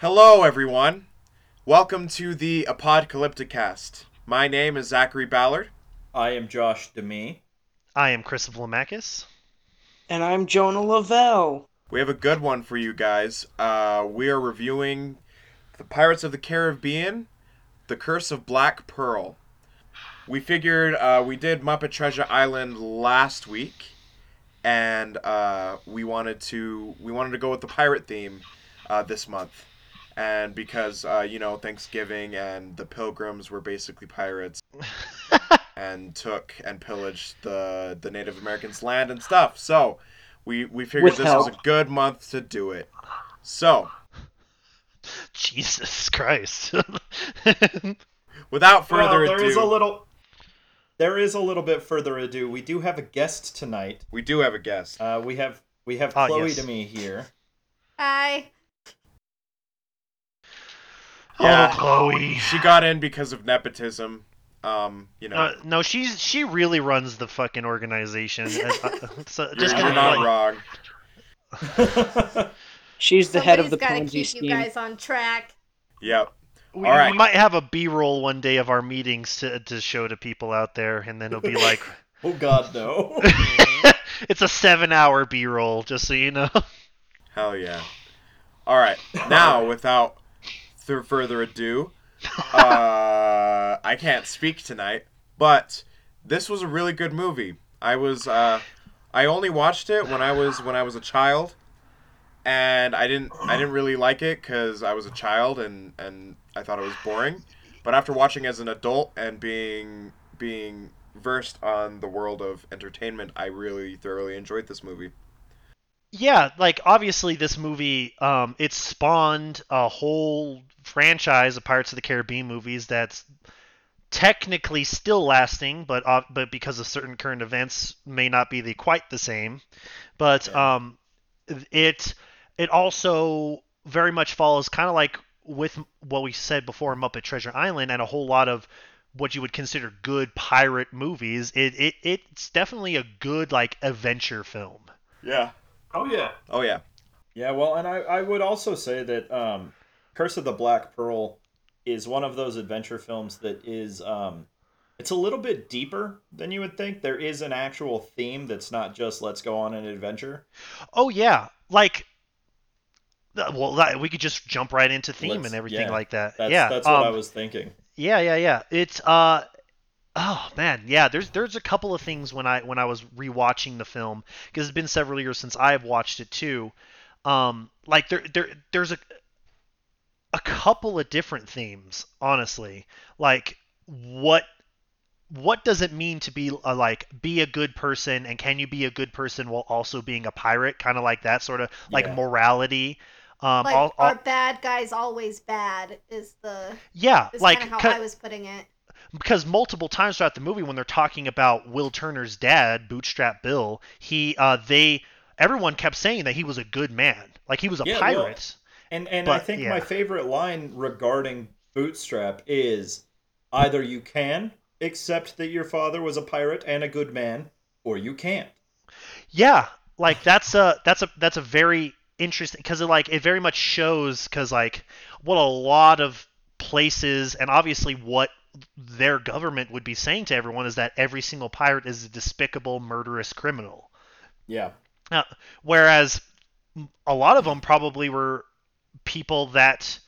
Hello, everyone. Welcome to the Apocalyptic Cast. My name is Zachary Ballard. I am Josh Demi. I am Chris Vlamakis. And I'm Jonah Lavelle. We have a good one for you guys. Uh, we are reviewing The Pirates of the Caribbean, The Curse of Black Pearl. We figured uh, we did Muppet Treasure Island last week, and uh, we wanted to we wanted to go with the pirate theme uh, this month, and because uh, you know Thanksgiving and the Pilgrims were basically pirates and took and pillaged the the Native Americans' land and stuff, so we we figured With this was a good month to do it. So Jesus Christ. without further well, there ado, is a little. There is a little bit further ado. We do have a guest tonight. we do have a guest. Uh, we have we have Ah, Chloe yes. me here. Hi. Yeah. Oh, Chloe. She got in because of nepotism. Um, you know, Uh, no, she's she really runs the fucking organization. Uh, so you're, just you're not like, wrong. She's the head of the Somebody's gotta Ponzi keep you guys on track. Yep. we, All right. we might have a B-roll one day of our meetings to to show to people out there, and then it'll be like, oh God, no! it's a seven-hour B-roll, just so you know. Hell yeah. All right. Now, without th- further ado, uh, I can't speak tonight, but this was a really good movie. I was uh, I only watched it when I was when I was a child, and I didn't I didn't really like it because I was a child and and I thought it was boring. But after watching as an adult and being being versed on the world of entertainment, I really thoroughly enjoyed this movie. Yeah, like obviously this movie, um, it spawned a whole franchise of Pirates of the Caribbean movies that's technically still lasting, but uh, but because of certain current events, may not be the quite the same. But Yeah. um, it it also very much follows kind of like with what we said before Muppet Treasure Island and a whole lot of what you would consider good pirate movies. It, it it's definitely a good like adventure film. Yeah. Oh yeah, Oh yeah. yeah. Well, and I I would also say that um, Curse of the Black Pearl is one of those adventure films that is um, it's a little bit deeper than you would think. There is an actual theme that's not just let's go on an adventure. Oh yeah, like well, we could just jump right into theme Let's- and everything yeah, like that. That's yeah, that's what I um, was thinking. Yeah, yeah, yeah. It's uh oh man, yeah, there's there's a couple of things when I when I was rewatching the film because it's been several years since I've watched it too. Um like there there there's a a couple of different themes, honestly. Like what what does it mean to be a, like be a good person and can you be a good person while also being a pirate kind of like that sort of like Yeah. morality um Like, all, all, are bad guys always bad? Is the yeah is like kind of how I was putting it. Because multiple times throughout the movie when they're talking about Will Turner's dad, Bootstrap Bill, he uh they everyone kept saying that he was a good man. Like he was a Yeah, well, pirate. And and I think yeah. my favorite line regarding Bootstrap is either you can accept that your father was a pirate and a good man, or you can't. yeah, like that's a that's a that's a very interesting because it like it very much shows because like what a lot of places and obviously what their government would be saying to everyone is that every single pirate is a despicable murderous criminal. Yeah. Now, whereas a lot of them probably were people that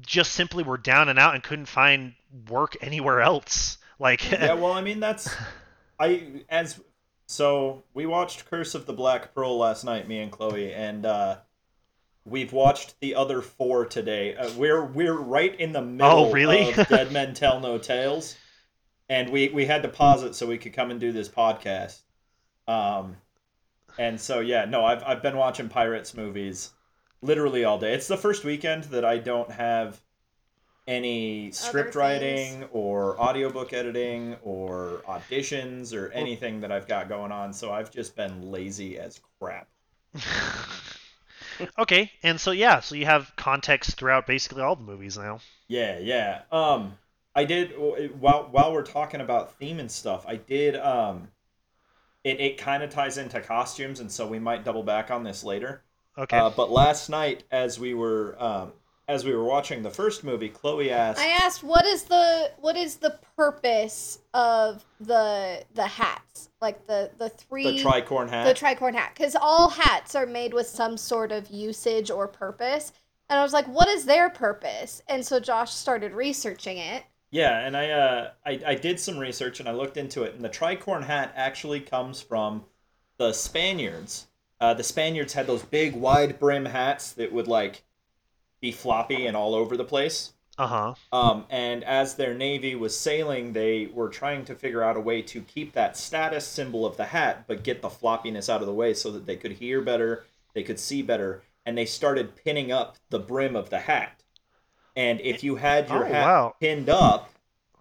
just simply were down and out and couldn't find work anywhere else. Like, Yeah, well, I mean that's I as so we watched Curse of the Black Pearl last night, me and Chloe, and uh we've watched the other four today. Uh, we're we're right in the middle Oh, really? of Dead Men Tell No Tales, and we we had to pause it so we could come and do this podcast. Um, and so yeah, no, I've I've been watching pirates movies literally all day. It's the first weekend that I don't have any script writing or audiobook editing or auditions or anything that I've got going on, so I've just been lazy as crap. okay, and so yeah, so you have context throughout basically all the movies now. Yeah, yeah. Um, I did while while we're talking about theme and stuff. I did. Um, it it kind of ties into costumes, and so we might double back on this later. Okay. Uh, but last night, as we were um, as we were watching the first movie, Chloe asked, I asked what is the what is the purpose of the the hats? Like the the three the tricorn hat. the tricorn hat because all hats are made with some sort of usage or purpose. And I was like, what is their purpose? And so Josh started researching it. Yeah, and I, uh, I I did some research and I looked into it, and the tricorn hat actually comes from the Spaniards. Uh, the Spaniards had those big, wide brim hats that would like be floppy and all over the place. Uh huh. Um, and as their navy was sailing, they were trying to figure out a way to keep that status symbol of the hat, but get the floppiness out of the way so that they could hear better, they could see better, and they started pinning up the brim of the hat. And if you had your Oh, hat wow. pinned up,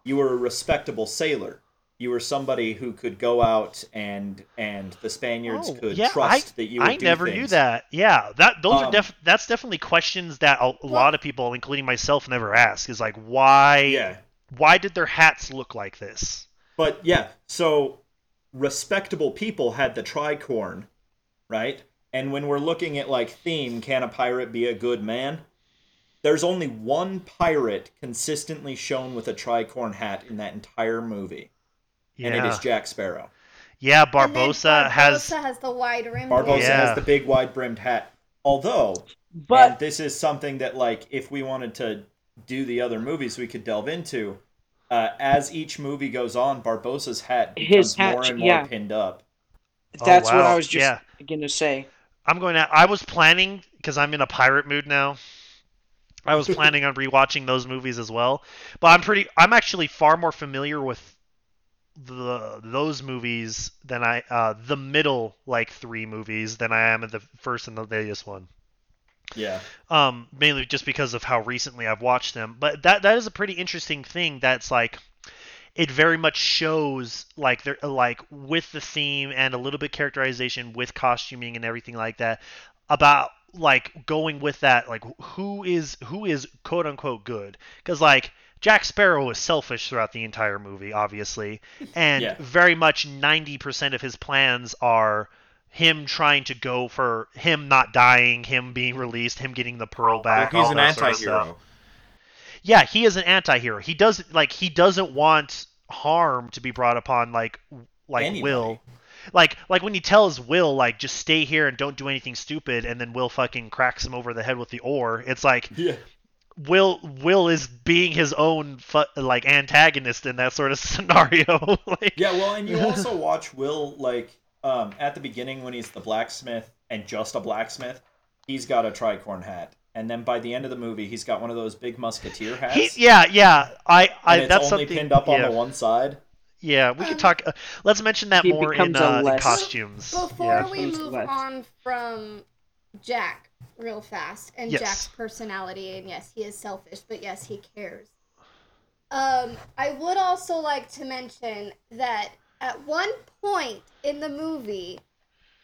you were a respectable sailor. You were somebody who could go out and and the Spaniards Oh, could yeah, trust that you would I do never knew that. Yeah, that those are Um, def that's definitely questions that a, a lot of people, including myself, never ask. Is like why Yeah. why did their hats look like this? But yeah, so respectable people had the tricorn, right? And when we're looking at like theme, can a pirate be a good man? There's only one pirate consistently shown with a tricorn hat in that entire movie, Yeah, and it is Jack Sparrow. yeah. And then Barbossa has has the wide rim. Barbossa Yeah. has the big wide brimmed hat. Although, and But this is something that like if we wanted to do the other movies, we could delve into. Uh, as each movie goes on, Barbossa's hat becomes His hat, more and more yeah. pinned up. Oh, that's what. I was just Yeah. gonna say. I'm going to. I was planning because I'm in a pirate mood now. I was planning on rewatching those movies as well, but I'm pretty. I'm actually far more familiar with the those movies than I uh, the middle like three movies than I am in the first and the latest one. Yeah. um, mainly just because of how recently I've watched them. But that that is a pretty interesting thing. That's like it very much shows like they're like with the theme and a little bit characterization with costuming and everything like that about like going with that like who is who is quote unquote good because like Jack Sparrow is selfish throughout the entire movie, obviously, and Yeah. very much 90% of his plans are him trying to go for him not dying, him being released, him getting the pearl back. He's all an that sort of Yeah, he is an anti-hero. He does like he doesn't want harm to be brought upon like like Anybody. Will. Like like when he tells Will like just stay here and don't do anything stupid and then Will fucking cracks him over the head with the oar. It's like Yeah. Will Will is being his own fu- like antagonist in that sort of scenario. like Yeah, well, and you also watch Will like um, at the beginning when he's the blacksmith and just a blacksmith, he's got a tricorn hat, and then by the end of the movie, he's got one of those big musketeer hats. he, yeah, yeah. I I and it's that's only something pinned up on yeah. the one side. Yeah, we could talk. Uh, let's mention that He more in, becomes a uh, in costumes. Before yeah. we move on from Jack real fast and Yes. Jack's personality, and yes, he is selfish, but yes, he cares. Um, I would also like to mention that at one point in the movie,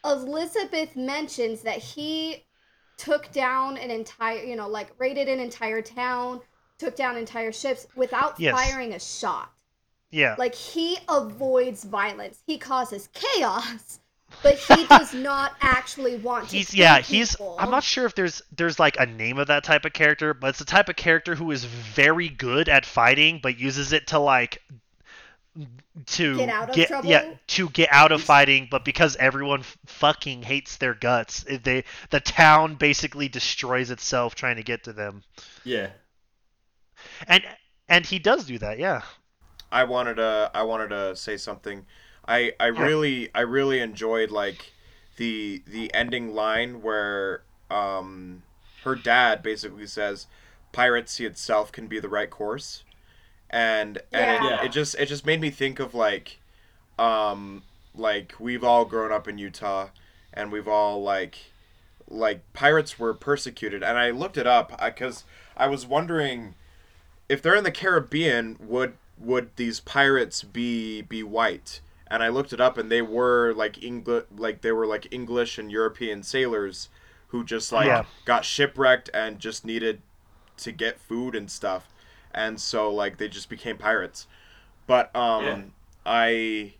Elizabeth mentions that he took down an entire, you know, like raided an entire town, took down entire ships without Yes. firing a shot. yeah. Like he avoids violence. He causes chaos, but he does not actually want to. he's kill yeah he's people. i'm not sure if there's there's like a name of that type of character but it's the type of character who is very good at fighting but uses it to like to Get out of yeah trouble? to get out of fighting but because everyone f- fucking hates their guts eh, they the town basically destroys itself trying to get to them Yeah. and and he does do that yeah I wanted to I wanted to say something. I I Yeah. really I really enjoyed like the the ending line where um her dad basically says piracy itself can be the right course. And and Yeah. it, it just it just made me think of like um like we've all grown up in Utah and we've all like like pirates were persecuted and I looked it up because I was wondering if they're in the Caribbean, would would these pirates be be white? And I looked it up, and they were like English, like they were like English and European sailors who just like Yeah. got shipwrecked and just needed to get food and stuff, and so like they just became pirates. But um, Yeah. I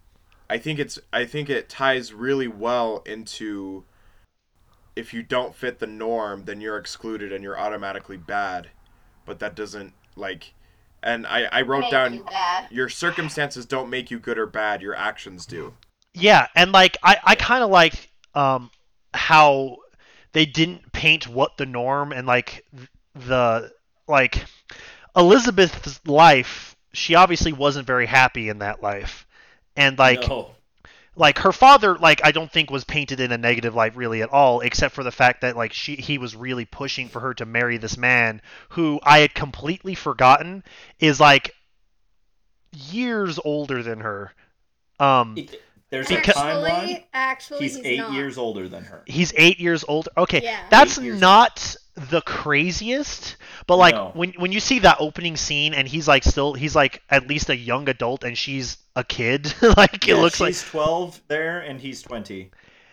I think it's I think it ties really well into if you don't fit the norm, then you're excluded and you're automatically bad. But that doesn't like, and I I wrote Make down you your circumstances don't make you good or bad. Your actions do. Yeah, and like I, I kind of like um how they didn't paint what the norm and like the like Elizabeth's life. She obviously wasn't very happy in that life, and like no. Like her father like I don't think was painted in a negative light really at all, except for the fact that like she he was really pushing for her to marry this man who I had completely forgotten is like years older than her. Um, There's Because- a timeline. Actually, actually, He's, eight not. years older than her. He's eight years older Okay, Yeah. that's Eight years not the craziest, but like No. when when you see that opening scene and he's like still he's like at least a young adult and she's a kid, like it Yeah, looks like she's 12 there and he's 20.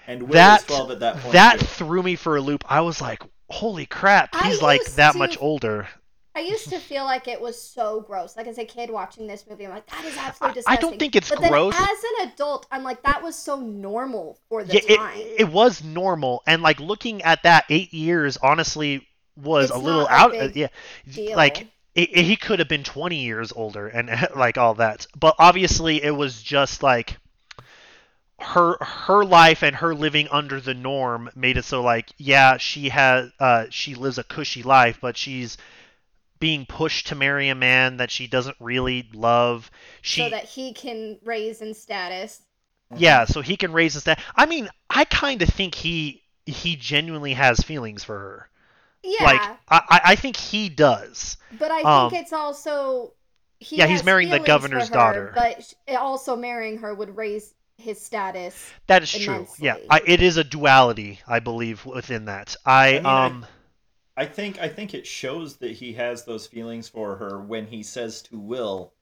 And Will That- is 12 at that point. that too. threw me for a loop. I was like, holy crap, I he's like that to- much older. I used to feel like it was so gross. Like as a kid watching this movie, I'm like, that is absolutely I- I don't think it's but then gross. as an adult, I'm like, that was so normal for the Yeah, time. it, it was normal, and like looking at that eight years, honestly, was It's a little a out. big uh, yeah, deal. like it, it- he could have been 20 years older and like all that. But obviously it was just like her her life and her living under the norm made it so like yeah she has uh she lives a cushy life but she's being pushed to marry a man that she doesn't really love. She so that he can raise in status. yeah so he can raise his that i mean i kind of think he he genuinely has feelings for her Yeah, like I, I I think he does but I um, think it's also he Yeah, he's marrying the governor's her, daughter. but also marrying her would raise his status. That is true. Yeah. I, it is a duality, I believe, within that. I, I mean, I- um, I think I think it shows that he has those feelings for her when he says to Will,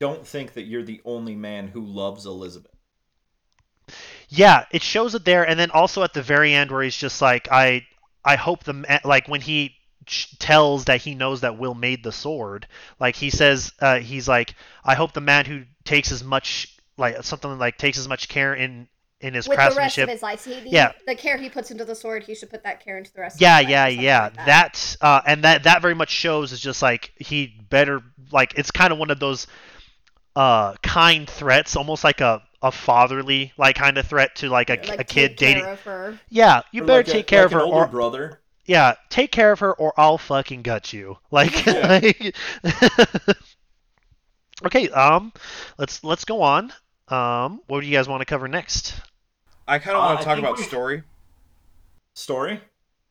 "Don't think that you're the only man who loves Elizabeth." yeah, it shows it there, and then also at the very end where he's just like, I, I hope the like when he tells that he knows that Will made the sword, like he says, uh, he's like, I hope the man who takes as much like something like takes as much care in in his With the rest craftsmanship of his life, he, Yeah. the care he puts into the sword, he should put that care into the rest. yeah of his life yeah yeah like that. that's uh and that that very much shows is just like he better like it's kind of one of those uh kind threats almost like a a fatherly like kind of threat to like a, Yeah. like a kid take care dating of her. yeah you Or better like a- take care like of her an older or brother. yeah take care of her or i'll fucking gut you like, Yeah. like- okay um let's let's go on um what do you guys want to cover next I kind of Uh, want I to talk about we- story. Story.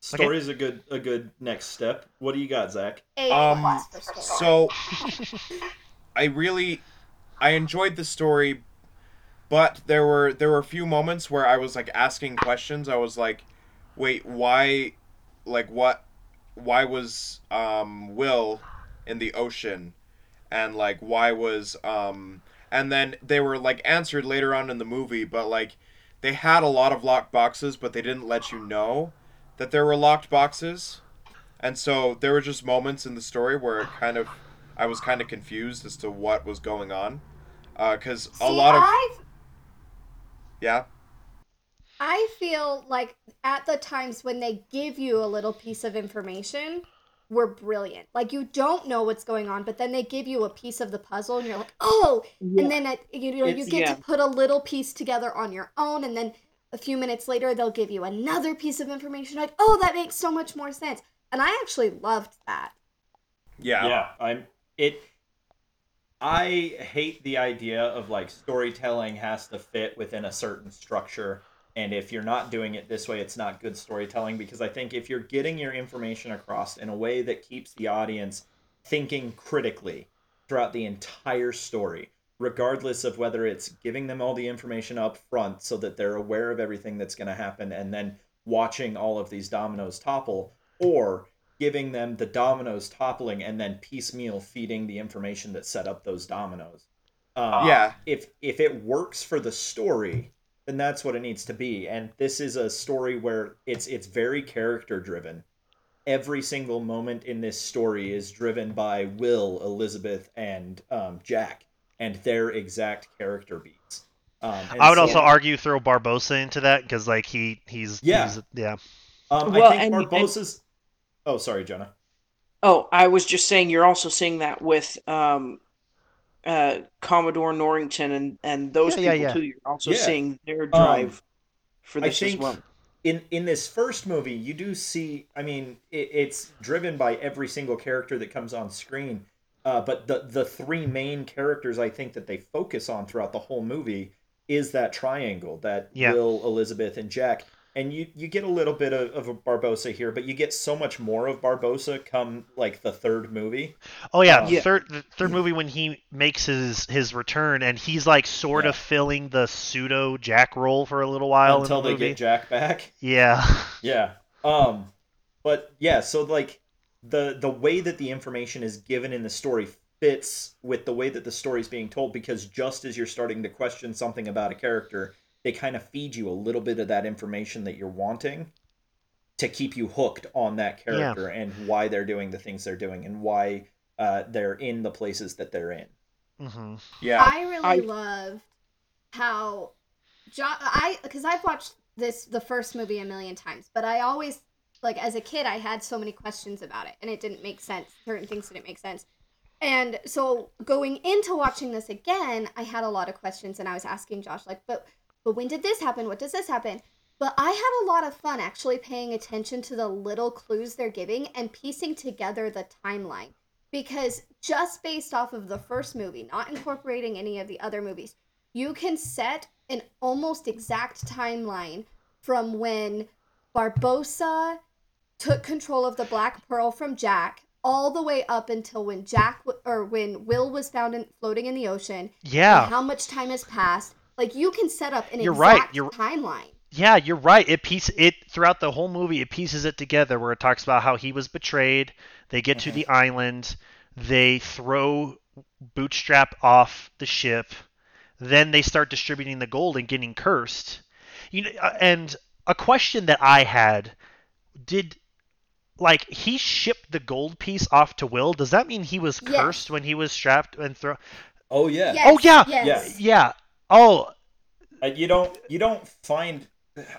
Story is a good a good next step. What do you got, Zach? A Um, plus for story. So, I really, I enjoyed the story, but there were there were a few moments where I was like asking questions. I was like, wait, why, like what, why was um Will in the ocean, and like why was um and then they were like answered later on in the movie, but like they had a lot of locked boxes, but they didn't let you know that there were locked boxes. And so there were just moments in the story where it kind of, I was kind of confused as to what was going on, because a lot of I yeah, I feel like at the times when they give you a little piece of information, were brilliant. Like you don't know what's going on, but then they give you a piece of the puzzle, and you're like, oh, and then it, you know you get yeah. to put a little piece together on your own, and then a few minutes later they'll give you another piece of information. Like, oh, that makes so much more sense. And I actually loved that. yeah, yeah i'm it i hate the idea of like storytelling has to fit within a certain structure and if you're not doing it this way it's not good storytelling because i think if you're getting your information across in a way that keeps the audience thinking critically throughout the entire story regardless of whether it's giving them all the information up front so that they're aware of everything that's going to happen and then watching all of these dominoes topple or giving them the dominoes toppling and then piecemeal feeding the information that set up those dominoes. Um, Yeah. If if it works for the story, then that's what it needs to be. And this is a story where it's it's very character driven. Every single moment in this story is driven by Will, Elizabeth, and um, Jack, and their exact character beats. Um, i would so- also argue throw barbossa into that because like he he's Yeah. he's, yeah Um, Well, I think and- and- Barbossa's. Oh, sorry, Jenna. Oh, I was just saying you're also seeing that with um, uh, Commodore Norrington and and those Yeah, yeah, people yeah. too. You're also Yeah. seeing their drive for I this as think well. in in this first movie, you do see. I mean, it, it's driven by every single character that comes on screen. Uh, but the the three main characters I think that they focus on throughout the whole movie is that triangle that Yeah. Will, Elizabeth, and Jack. And you, you get a little bit of, of a Barbossa here, but you get so much more of Barbossa come like the third movie. Oh yeah, Um, the Yeah. third the third movie when he makes his his return and he's like sort Yeah. of filling the pseudo Jack role for a little while until in the they movie. get Jack back. Yeah. Yeah. Um but yeah, so like the the way that the information is given in the story fits with the way that the story is being told because just as you're starting to question something about a character, they kind of feed you a little bit of that information that you're wanting to keep you hooked on that character and why they're doing the things they're doing and why uh, they're in the places that they're in. hmm Yeah. I really I- loved how jo- I because I've watched this the first movie a million times, but I always like as a kid I had so many questions about it and it didn't make sense. Certain things didn't make sense. And so going into watching this again, I had a lot of questions and I was asking Josh like, but but when did this happen? What does this happen? But I had a lot of fun actually paying attention to the little clues they're giving and piecing together the timeline. Because just based off of the first movie, not incorporating any of the other movies, you can set an almost exact timeline from when Barbossa took control of the Black Pearl from Jack all the way up until when Jack w- or when Will was found in, floating in the ocean. Yeah. how much time has passed? Like you can set up an You're right, exact you're- timeline. Yeah, you're right. It piece it throughout the whole movie. It pieces it together where it talks about how he was betrayed. They get to Mhm. the island. They throw Bootstrap off the ship. Then they start distributing the gold and getting cursed. You know, uh, and a question that I had: Did like he shipped the gold piece off to Will? Does that mean he was Yes. cursed when he was strapped and thrown? Oh yeah. Yes, Oh, yeah. Yes. Yeah. Oh, Uh, you don't you don't find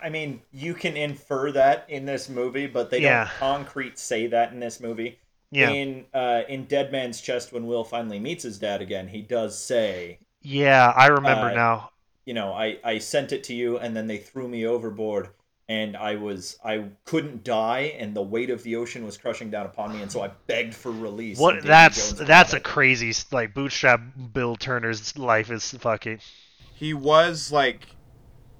I mean, you can infer that in this movie, but they Yeah. don't concrete say that in this movie. yeah. In uh, in Dead Man's Chest, when Will finally meets his dad again, he does say, Yeah, I remember Uh, now. you know, I, I sent it to you and then they threw me overboard and I was I couldn't die and the weight of the ocean was crushing down upon me and so I begged for release. What that's that's a it. crazy like bootstrap Bill Turner's life is fucking He was like,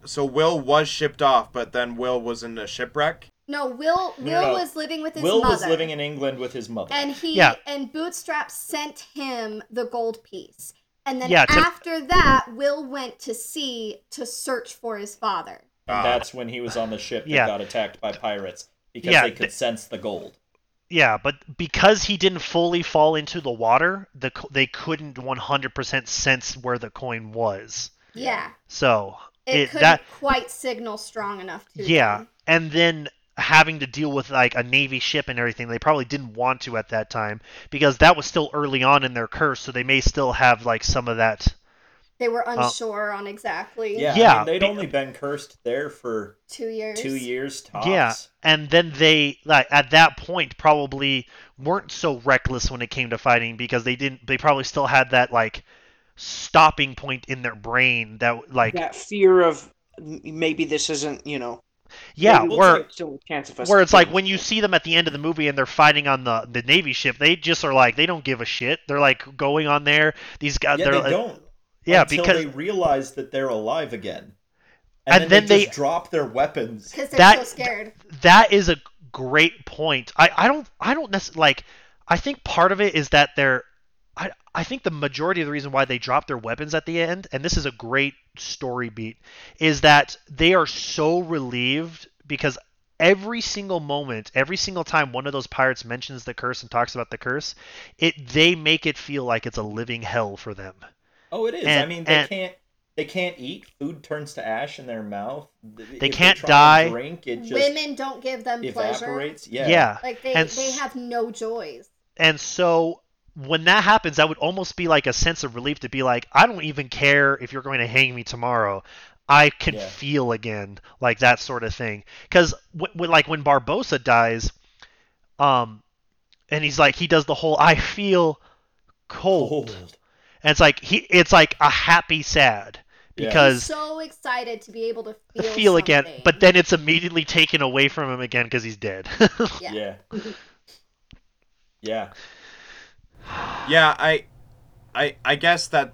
so Will was shipped off, but then Will was in a shipwreck. No, Will Will no. was living with his Will mother. was living in England with his mother. and he Yeah. and Bootstrap sent him the gold piece. And then Yeah, to- after that, Will went to sea to search for his father. And Ah. that's when he was on the ship that Yeah. got attacked by pirates because Yeah, they could th- sense the gold. yeah but because he didn't fully fall into the water the co- they couldn't 100% sense where the coin was Yeah. so It, It- couldn't that- quite signal strong enough to yeah them. and then having to deal with like a navy ship and everything they probably didn't want to at that time because that was still early on in their curse so they may still have like some of that They were uh, unsure on exactly Yeah, I Yeah, mean, they'd be- only been cursed there for two years. two years tops. Yeah, and then they like at that point probably weren't so reckless when it came to fighting because they didn't. They probably still had that like stopping point in their brain that like that fear of maybe this isn't, you know, yeah, maybe where there's still a chance of us. where it's like when you see them at the end of the movie and they're fighting on the the navy ship, they just are like they don't give a shit. They're like going on there. These guys, yeah, they're they don't. yeah until because they realize that they're alive again, And and, then then, they, they- drop their weapons. Because they're That- so scared. that is a great point. I, I don't I don't necessarily like I think part of it is that they're I I think the majority of the reason why they drop their weapons at the end, and this is a great story beat, is that they are so relieved because every single moment, every single time one of those pirates mentions the curse and talks about the curse, it they make it feel like it's a living hell for them. Oh, it is. I mean, they and- can't. They can't eat. Food turns to ash in their mouth. They can't try die. Drink. It just Women don't give them pleasure. evaporates. Yeah. yeah. Like they, And they have no joys. And so when that happens, that would almost be like a sense of relief to be like, I don't even care if you're going to hang me tomorrow. I can Yeah. feel again, like that sort of thing. Because w- w- like when Barbossa dies, um, and he's like he does the whole I feel cold, and it's like he it's like a happy sad Yeah. because so excited to be able to feel, feel again, but then it's immediately taken away from him again because he's dead. yeah. Yeah. Yeah. Yeah, I, I, I guess that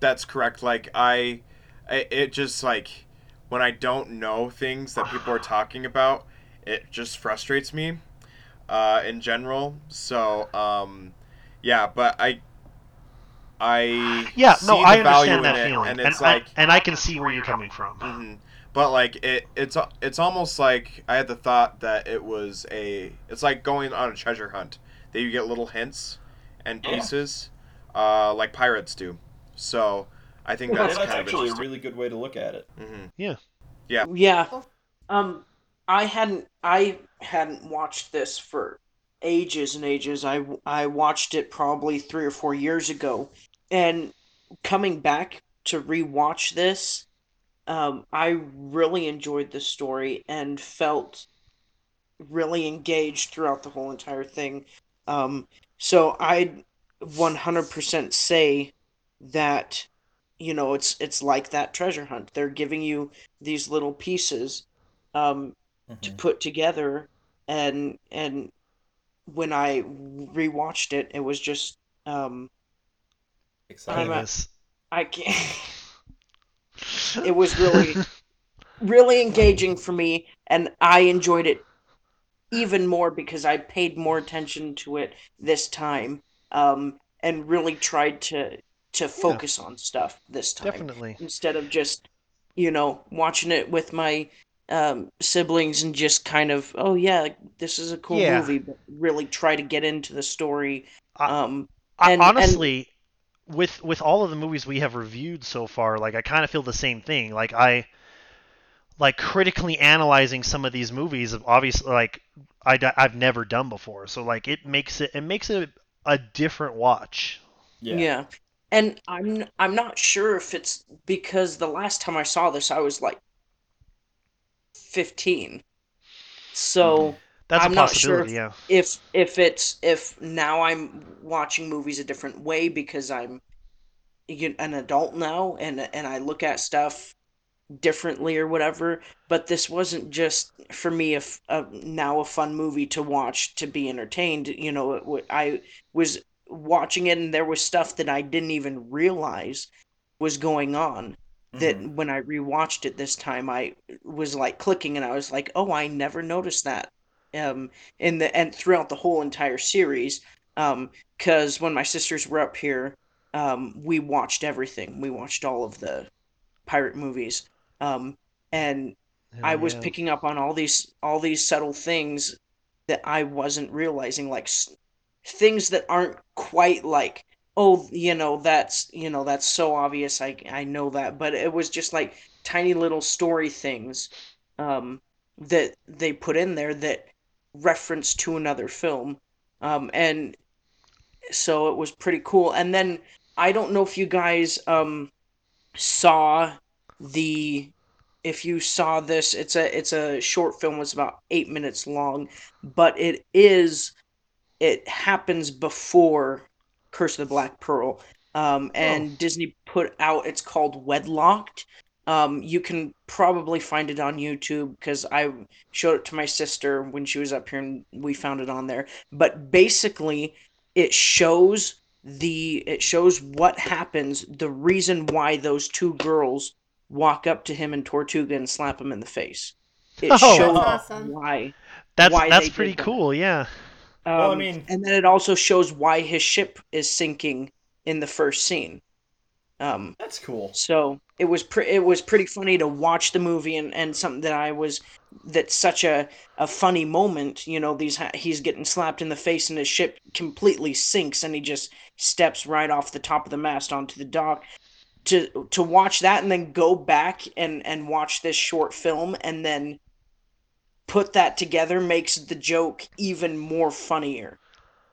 that's correct. Like I, I, it just like when I don't know things that people are talking about, it just frustrates me, uh, in general. So, um, yeah, but I, I yeah, see no, the I value understand that it, feeling, and and, it's I, like and I can see where you're coming from. hmm But like it, it's it's almost like I had the thought that it was a. It's like going on a treasure hunt. That you get little hints and Yeah. pieces, uh, like pirates do. So I think Yeah, that's, that's kind of actually a really good way to look at it. hmm Yeah. Yeah. Um, I hadn't I hadn't watched this for ages and ages. I I watched it probably three or four years ago, and coming back to rewatch this, um, I really enjoyed the story and felt really engaged throughout the whole entire thing. Um, so I'd 100% say that you know it's it's like that treasure hunt. They're giving you these little pieces um, to Mhm. put together, and and when I rewatched it, it was just um, Exciting. I'm a- Famous. I can't. It was really really engaging for me, and I enjoyed it even more because I paid more attention to it this time, um, and really tried to to focus on stuff this time definitely. instead of just you know watching it with my um, siblings and just kind of oh yeah this is a cool Yeah. movie but really try to get into the story um I, And- and- honestly, with with all of the movies we have reviewed so far, like I kind of feel the same thing. Like I, like critically analyzing some of these movies, obviously, like I I've never done before. So like it makes it it makes it a different watch. Yeah. yeah. and i'm i'm not sure if it's because the last time i saw this i was like 15 so mm-hmm. That's I'm a not sure possibility. yeah. if if it's if now I'm watching movies a different way because I'm an adult now and and I look at stuff differently or whatever but this wasn't just for me a now a fun movie to watch to be entertained you know it, I was watching it and there was stuff that I didn't even realize was going on that Mhm. when I rewatched it this time, I was like clicking and I was like, "Oh, I never noticed that." Um, in the and throughout the whole entire series, um, because when my sisters were up here, um, we watched everything. We watched all of the pirate movies, um, and I was yeah. picking up on all these all these subtle things that I wasn't realizing, like s- things that aren't quite like, oh, you know, that's you know that's so obvious. I I know that, but it was just like tiny little story things um, that they put in there that reference to another film, um, and so it was pretty cool. And then I don't know if you guys um, saw the if you saw this it's a it's a short film it's about eight minutes long but it is it happens before curse of the black pearl. Um, and disney put out it's called wedlocked. Um, you can probably find it on youtube because i showed it to my sister when she was up here and we found it on there. But basically it shows the it shows what happens the reason why those two girls walk up to him in Tortuga and slap him in the face. It Oh. shows That's awesome. why. That's why that's they did pretty that. cool. Yeah. Um, Well, I mean- and then it also shows why his ship is sinking in the first scene. Um, That's cool. so it was pre- it was pretty funny to watch the movie and, and something that I was that's such a, a funny moment. You know, these ha- he's getting slapped in the face and his ship completely sinks and he just steps right off the top of the mast onto the dock. To to watch that and then go back and and watch this short film and then put that together makes the joke even more funnier.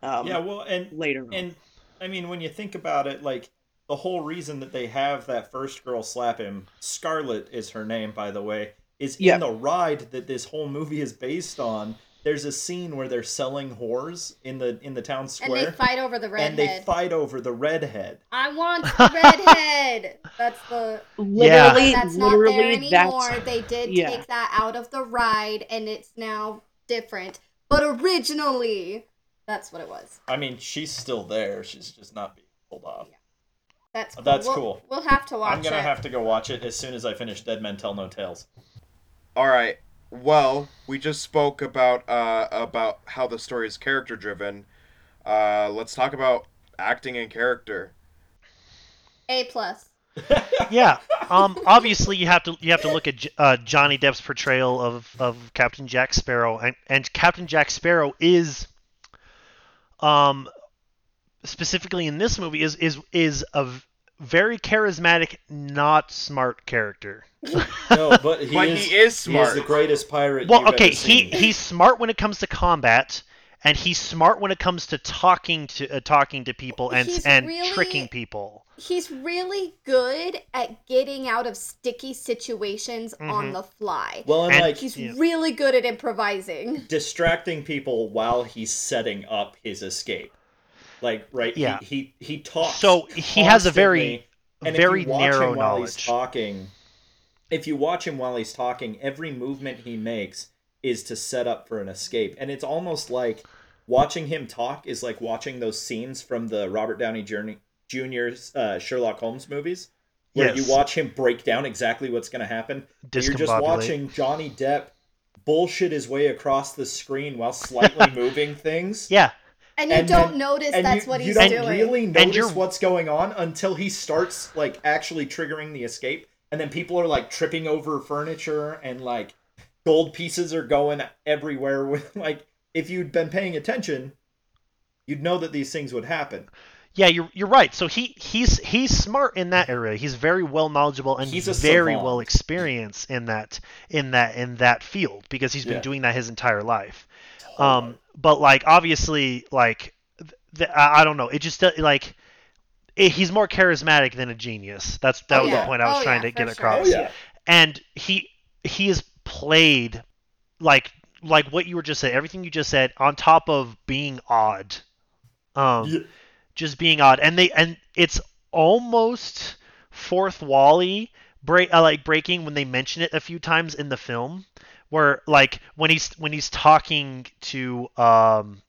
Um, yeah, well, and later on. and I mean, when you think about it, like the whole reason that they have that first girl slap him, Scarlet is her name, by the way, is in the ride that this whole movie is based on. There's a scene where they're selling whores in the in the town square. And square, they fight over the redhead. and they fight over the redhead. I want the redhead. That's the. Literally, That's not there literally, anymore. that's They did yeah. take that out of the ride, and it's now different. But originally, that's what it was. I mean, she's still there. She's just not being pulled off. That's cool. That's we'll, cool. We'll have to watch I'm gonna it. have to go watch it as soon as I finish Dead Men Tell No Tales. All right. Well, we just spoke about uh, about how the story is character driven. Uh, let's talk about acting and character. A plus. yeah. Um. Obviously, you have to you have to look at uh, Johnny Depp's portrayal of, of Captain Jack Sparrow, and and Captain Jack Sparrow is, um, specifically in this movie is is is a v- very charismatic, not smart character. No, but he But is he is He is the greatest pirate. Well, you've okay, ever he he's smart when it comes to combat, and he's smart when it comes to talking to uh, talking to people and He's and really- tricking people. He's really good at getting out of sticky situations on Mhm. the fly. well, and, and like He's Yeah. really good at improvising. distracting people while he's setting up his escape. Like right, Yeah. he he, he talks. So he has a very and very if you watch narrow him while he's talking. If you watch him while he's talking, every movement he makes is to set up for an escape, and it's almost like watching him talk is like watching those scenes from the Robert Downey Jr. Jr.'s uh, Sherlock Holmes movies, where Yes. you watch him break down exactly what's going to happen. You're just watching Johnny Depp bullshit his way across the screen while slightly moving things. Yeah, And you And don't then- notice And that's you, what he's doing. you don't doing. really notice what's going on until he starts like actually triggering the escape, and then people are like tripping over furniture and like gold pieces are going everywhere. With like, if you'd been paying attention, you'd know that these things would happen. yeah, you're you're right. So he he's he's smart in that area. He's very well knowledgeable and He's very savant. well experienced in that in that in that field because he's been Yeah. doing that his entire life. Um, but like obviously, like th- th- I I don't know. It just uh, like it, he's more charismatic than a genius. That's that Oh, was yeah. the point I was Oh, trying yeah, to get for sure. across. oh yeah, and he he is played like like what you were just saying everything you just said on top of being odd um Yeah. just being odd and they and it's almost fourth wally break uh, like breaking when they mention it a few times in the film where like when he's when he's talking to um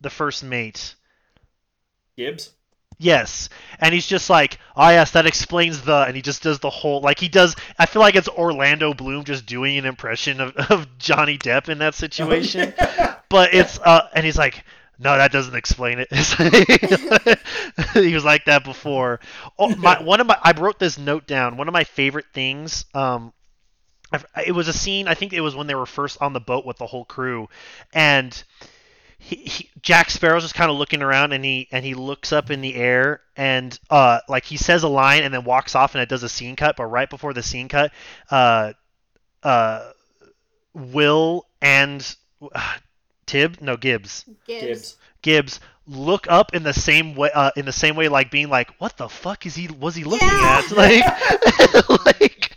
the first mate Gibbs. Yes, and he's just like, oh yes, that explains the, and he just does the whole, like he does. I feel like it's Orlando Bloom just doing an impression of, of Johnny Depp in that situation, but it's, uh, and he's like, no, that doesn't explain it. he was like that before. Oh, my one of my, I wrote this note down. One of my favorite things, um, it was a scene. I think it was when they were first on the boat with the whole crew, and he, he, Jack Sparrow's just kind of looking around and he and he looks up in the air and uh like he says a line and then walks off and it does a scene cut but right before the scene cut uh uh Will and uh, Tib no Gibbs Gibbs. Gibbs. Look up in the same way uh, in the same way like being like what the fuck is he was he looking Yeah. at like like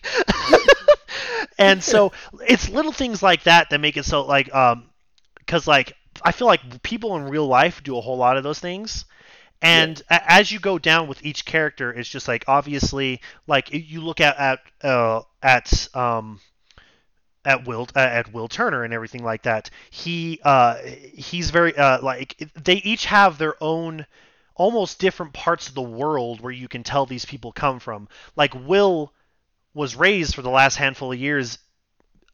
and so it's little things like that that make it so like um because like I feel like people in real life do a whole lot of those things. And a- as you go down with each character, it's just like obviously, like you look at at uh, at um, at Will uh, at Will Turner and everything like that. He uh, he's very uh, like they each have their own almost different parts of the world where you can tell these people come from. Like Will was raised for the last handful of years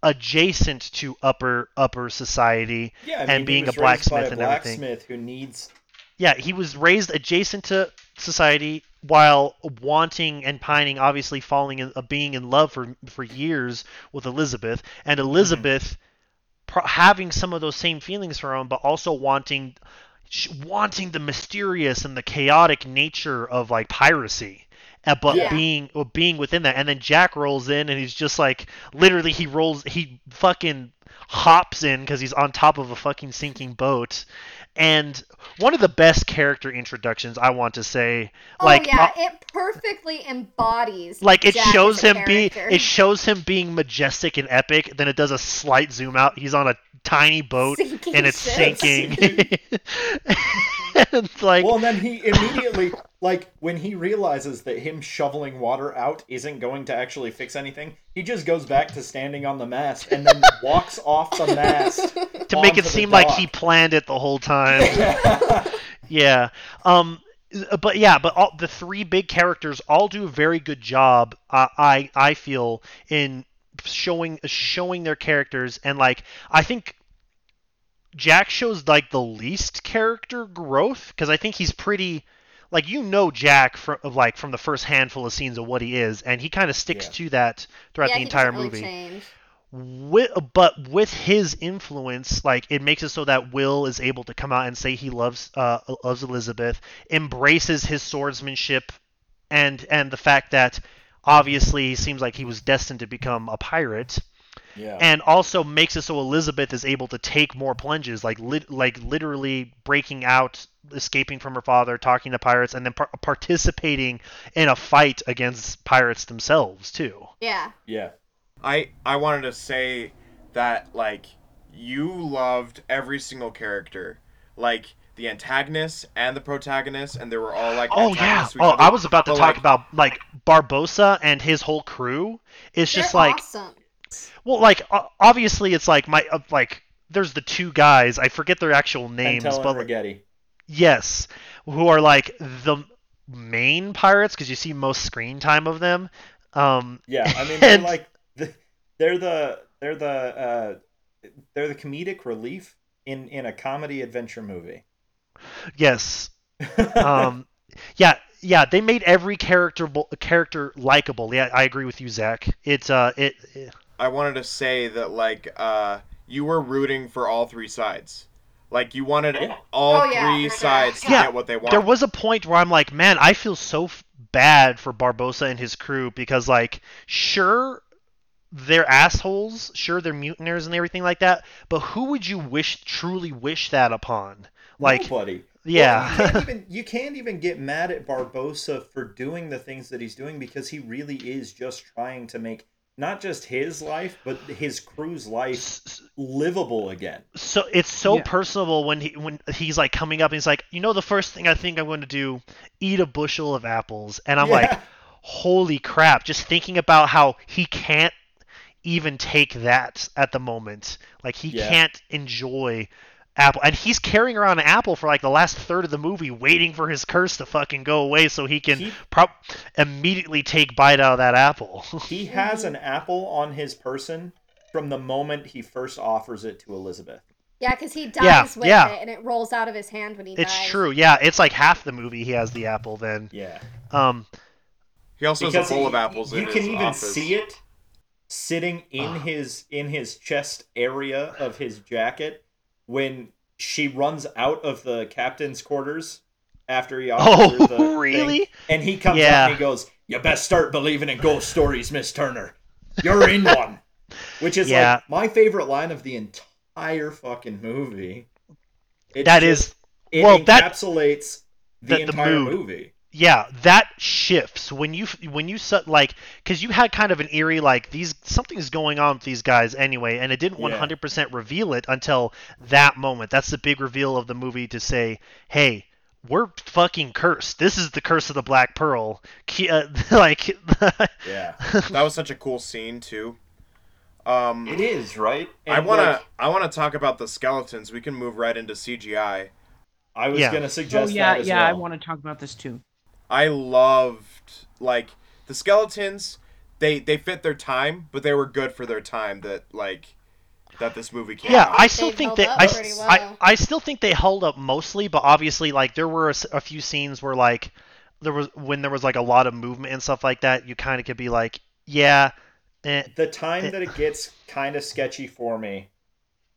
adjacent to upper upper society Yeah, I mean, and being a blacksmith a and everything. blacksmith who needs Yeah, he was raised adjacent to society while wanting and pining, obviously falling in, uh, being in love for for years with Elizabeth, and Elizabeth pro- having some of those same feelings for him, but also wanting wanting the mysterious and the chaotic nature of like piracy. Uh, But Yeah. being being within that, and then Jack rolls in, and he's just like literally he rolls he fucking hops in because he's on top of a fucking sinking boat. And one of the best character introductions, I want to say, Oh like yeah, uh, it perfectly embodies. like it Jack shows him be it shows him being majestic and epic then it does a slight zoom out he's on a tiny boat Sinking and it's ship. sinking and like Well, and then he immediately, like, when he realizes that him shoveling water out isn't going to actually fix anything, he just goes back to standing on the mast and then walks off the mast to make it seem like he planned it the whole time. Yeah. Um but yeah but all, the three big characters all do a very good job uh, i i feel in showing showing their characters. And like i think jack shows like the least character growth because i think he's pretty like you know jack from like from the first handful of scenes of what he is and he kind of sticks Yeah. to that throughout yeah, the entire doesn't really movie. with, but with his influence, like it makes it so that Will is able to come out and say he loves uh, loves Elizabeth, embraces his swordsmanship, and and the fact that obviously he seems like he was destined to become a pirate, yeah. and also makes it so Elizabeth is able to take more plunges, like lit, like literally breaking out, escaping from her father, talking to pirates, and then par- participating in a fight against pirates themselves too. Yeah. yeah. I I wanted to say that like you loved every single character, like the antagonists and the protagonists, and they were all like Oh yeah. antagonists to each Oh, other, I was about to but, talk like, about like Barbossa and his whole crew. It's just like awesome. Well, like obviously it's like my like there's the two guys. I forget their actual names, Pintel but like, yes, who are like the main pirates because you see most screen time of them. Um, Yeah, I mean they're like they're the they're the uh, they're the comedic relief in in a comedy adventure movie. yes. Um, yeah, yeah. They made every character character likable. Yeah, I agree with you, Zach. It's uh, it, it I wanted to say that like uh you were rooting for all three sides. Like you wanted Yeah. all Oh, yeah, three sure. sides to Yeah, get what they want. there was a point where I'm like, man, I feel so f- bad for Barbossa and his crew because, like, sure, they're assholes, sure, they're mutineers and everything like that, but who would you wish, truly wish that upon? Like, Nobody. yeah, Well, you, can't even, you can't even get mad at Barbossa for doing the things that he's doing because he really is just trying to make not just his life but his crew's life livable again. so it's so Yeah. personable when he when he's like coming up and he's like, you know, the first thing I think I'm going to do, eat a bushel of apples, and I'm like, holy crap! Just thinking about how he can't even take that at the moment. Like he Yeah. can't enjoy apple, and he's carrying around an apple for like the last third of the movie, waiting for his curse to fucking go away so he can He- prob- immediately take bite out of that apple. He has an apple on his person from the moment he first offers it to Elizabeth. Yeah, because he dies Yeah, with yeah. it, and it rolls out of his hand when he it's dies. true, yeah. It's like half the movie he has the apple. Then, Yeah. um, he also has a bowl he- of apples you in can his even office. see it sitting in his in his chest area of his jacket when she runs out of the captain's quarters after he oh, offers Oh, the thing, really? and he comes Yeah. out and he goes, "You best start believing in ghost stories, Miss Turner. You're in one." Which is Yeah. like my favorite line of the entire fucking movie. It That just- is- it well, that- encapsulates the, the- the entire mood. movie. Yeah that shifts when you when you set like because you had kind of an eerie like these something's going on with these guys anyway and it didn't Yeah. 100% reveal it until that moment that's the big reveal of the movie to say hey we're fucking cursed this is the curse of the black pearl uh, like Yeah. That was such a cool scene too. Um, It is, right? I wanna like, I wanna talk about the skeletons. We can move right into CGI. I was Yeah. gonna Oh suggest yeah, that as yeah. I want to talk about this too. I loved like the skeletons. They they fit their time, but they were good for their time. That like that this movie came yeah out. i still They've think that I, pretty I. I still think they held up mostly but obviously like there were a few scenes where like there was when there was like a lot of movement and stuff like that you kind of could be like yeah eh, The time that it gets kind of sketchy for me,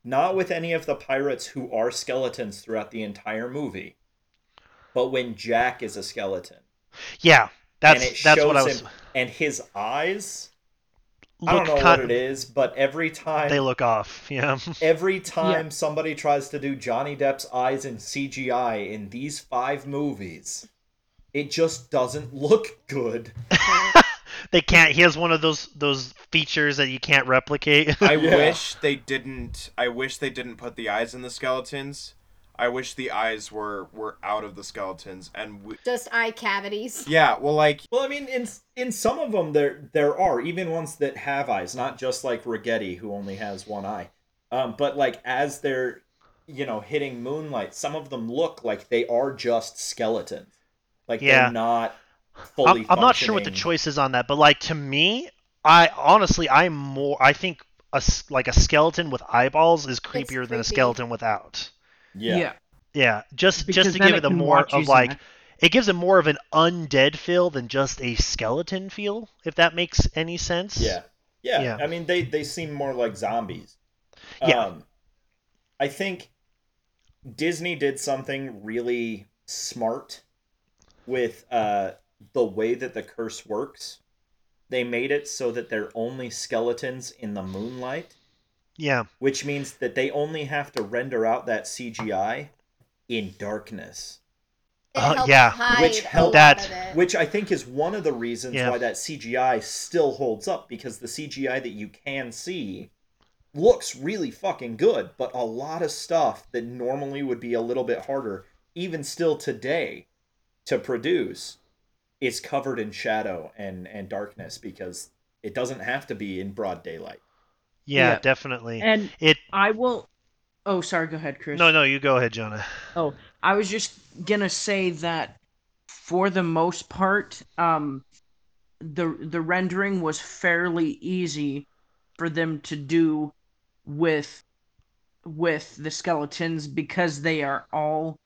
not with any of the pirates who are skeletons throughout the entire movie, but when Jack is a skeleton. Yeah that's and it that's shows what i was him, and his eyes I don't look know kind- what it is, but every time They look off. Yeah. every time somebody tries to do Johnny Depp's eyes in CGI in these five movies, it just doesn't look good. they can't. He has one of those those features that you can't replicate. I Yeah. wish they didn't. I wish they didn't put the eyes in the skeletons. I wish the eyes were were out of the skeletons and we, Just eye cavities. yeah. Well, like Well, I mean, in in some of them there there are even ones that have eyes, not just like Ragetti who only has one eye. Um, but like as they're you know hitting moonlight, some of them look like they are just skeletons, like Yeah. they're not fully. I'm, I'm not sure what the choice is on that, but like to me, I honestly I'm more. I think a s- like a skeleton with eyeballs is creepier than a skeleton without. Yeah. Yeah, just Because just to give it it a more of like Zach. it gives it more of an undead feel than just a skeleton feel, if that makes any sense. Yeah. Yeah. Yeah. I mean, they they seem more like zombies. Yeah. Um, I think Disney did something really smart with uh, the way that the curse works. They made it so that they're only skeletons in the moonlight, Yeah. which means that they only have to render out that CGI in darkness. Uh, helps yeah. hide Which a help- lot That- Which I think is one of the reasons Yeah. why that CGI still holds up because the CGI that you can see looks really fucking good, but a lot of stuff that normally would be a little bit harder, even still today, to produce, is covered in shadow and, and darkness because it doesn't have to be in broad daylight. Yeah, Yeah. definitely. And it I will. Oh, sorry. Go ahead, Chris. No, no, you go ahead, Jonah. Oh, I was just gonna say that for the most part, um, the the rendering was fairly easy for them to do with with the skeletons because they are all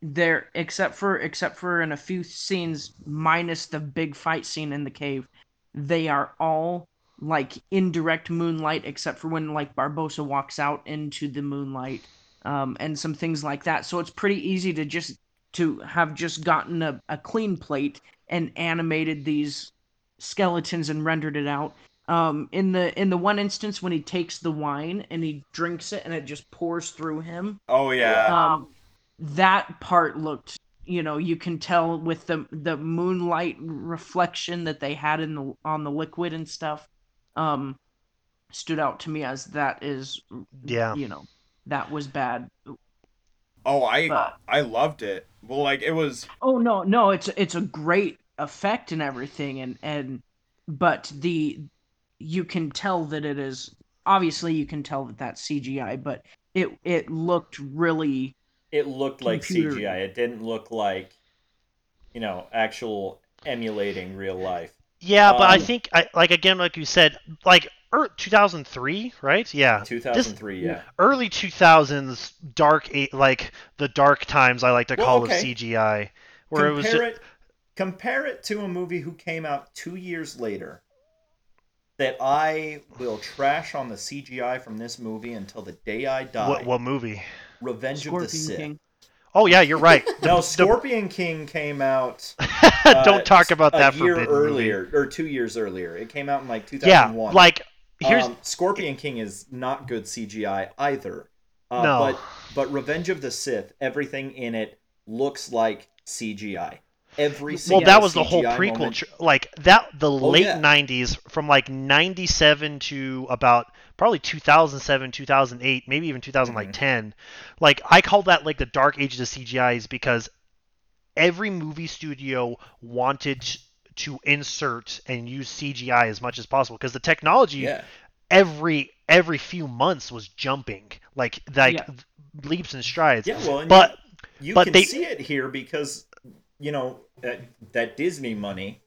there except for except for in a few scenes minus the big fight scene in the cave they are all like indirect moonlight except for when like barbossa walks out into the moonlight um, and some things like that. So it's pretty easy to just to have just gotten a, a clean plate and animated these skeletons and rendered it out. Um, in the in the one instance when he takes the wine and he drinks it and it just pours through him, oh yeah. um, that part looked you know you can tell with the the moonlight reflection that they had in the on the liquid and stuff um stood out to me as that is Yeah. you know that was bad Oh, I but- I loved it. Well, like it was. oh no no it's it's a great effect and everything and and but the you can tell that it is obviously you can tell that that's cgi but it it looked really It looked like Computer. CGI. It didn't look like, you know, actual emulating real life. Yeah, but I Um, think I like again, like you said, like er, 2003, right? Yeah, 2003, yeah. early 2000s, dark, like the dark times. I like to Well, call okay. of CGI, where it was compare just, it compare it to a movie who came out two years later that I will trash on the CGI from this movie until the day I die. what, what movie? Revenge of the scorpion Sith. king Oh yeah, you're right. No, Scorpion King came out. uh, Don't talk about a that year forbidden movie. earlier or two years earlier. It came out in like 2001. Yeah, 2001. like here's um, Scorpion King is not good CGI either. Uh, No. But but Revenge of the Sith, everything in it looks like CGI. Every well that was the whole prequel tr- like that the oh, late yeah. 90s from like 97 to about probably 2007 2008 maybe even 2010 mm-hmm. like i call that like the dark ages of cgis because every movie studio wanted to insert and use cgi as much as possible because the technology Yeah. every every few months was jumping like like Yeah. leaps and strides Yeah, well, and but you, you but can they- see it here because you know that, that Disney money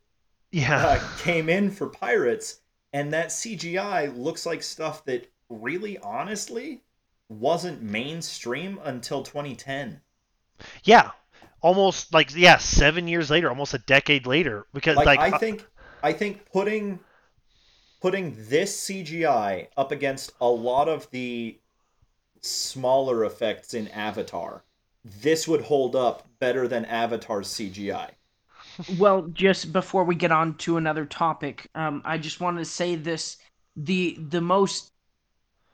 yeah uh, came in for Pirates, and that CGI looks like stuff that really, honestly, wasn't mainstream until 2010. Yeah, almost like yeah, seven years later, almost a decade later, because Like, like, I uh, think, I think putting putting this CGI up against a lot of the smaller effects in Avatar, this would hold up better than Avatar's CGI. Well, just before we get on to another topic, um, I just wanted to say this the the most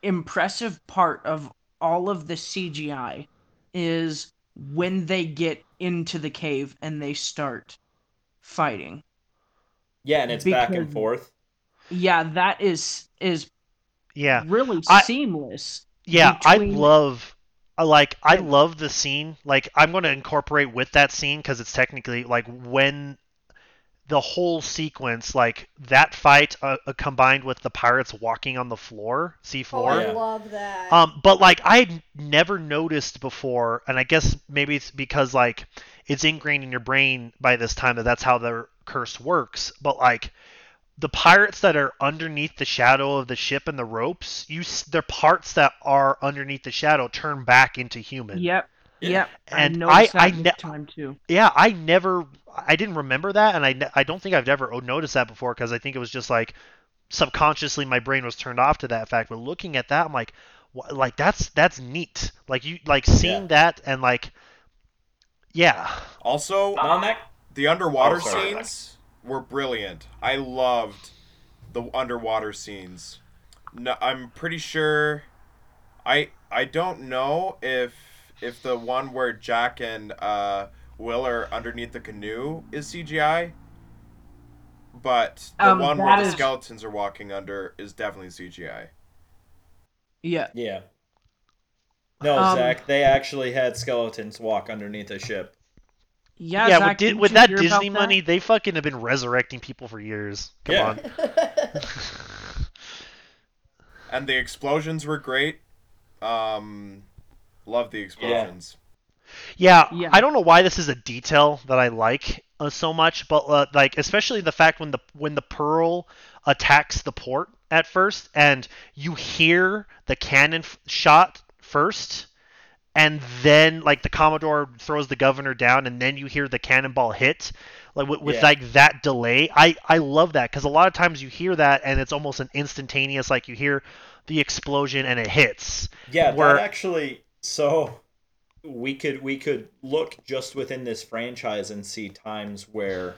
impressive part of all of the CGI is when they get into the cave and they start fighting. Yeah, and it's back and forth. Yeah, that is is Yeah. really I- seamless. Yeah, between- I love I like I love the scene. Like I'm going to incorporate with that scene cuz it's technically like when the whole sequence like that fight uh, uh, combined with the pirates walking on the floor, Oh, C4. I Yeah. love that. Um, but like I had never noticed before, and I guess maybe it's because like it's ingrained in your brain by this time that that's how the curse works. But like the pirates that are underneath the shadow of the ship and the ropes, you s- their parts that are underneath the shadow turn back into human. Yep. Yeah. Yep. And I I, I ne- time too. Yeah, I never, I didn't remember that, and I, ne- I don't think I've ever oh, noticed that before because I think it was just like subconsciously my brain was turned off to that fact. But looking at that, I'm like, wha- like that's that's neat. Like you like seeing that and like, yeah, Also, On that the underwater Oh, sorry. scenes were brilliant. I loved the underwater scenes. No, I'm pretty sure. I I don't know if if the one where Jack and uh, Will are underneath the canoe is CGI. But the Um, one that where the skeletons are walking under is definitely CGI. Yeah. Yeah. No, Um, Zach, they actually had skeletons walk underneath a ship. Yeah. yeah. Zach, with, with that hear about Disney that? money, they fucking have been resurrecting people for years. Come Yeah. on. And the explosions were great. Um, love the explosions. Yeah, Yeah. I don't know why this is a detail that I like uh, so much, but uh, like especially the fact when the when the pearl attacks the port at first, and you hear the cannon f- shot first, and then like the commodore throws the governor down, and then you hear the cannonball hit, like with, with Yeah. like that delay. I I love that because a lot of times you hear that and it's almost an instantaneous, like you hear the explosion and it hits. Yeah, Where- that actually so we could we could look just within this franchise and see times where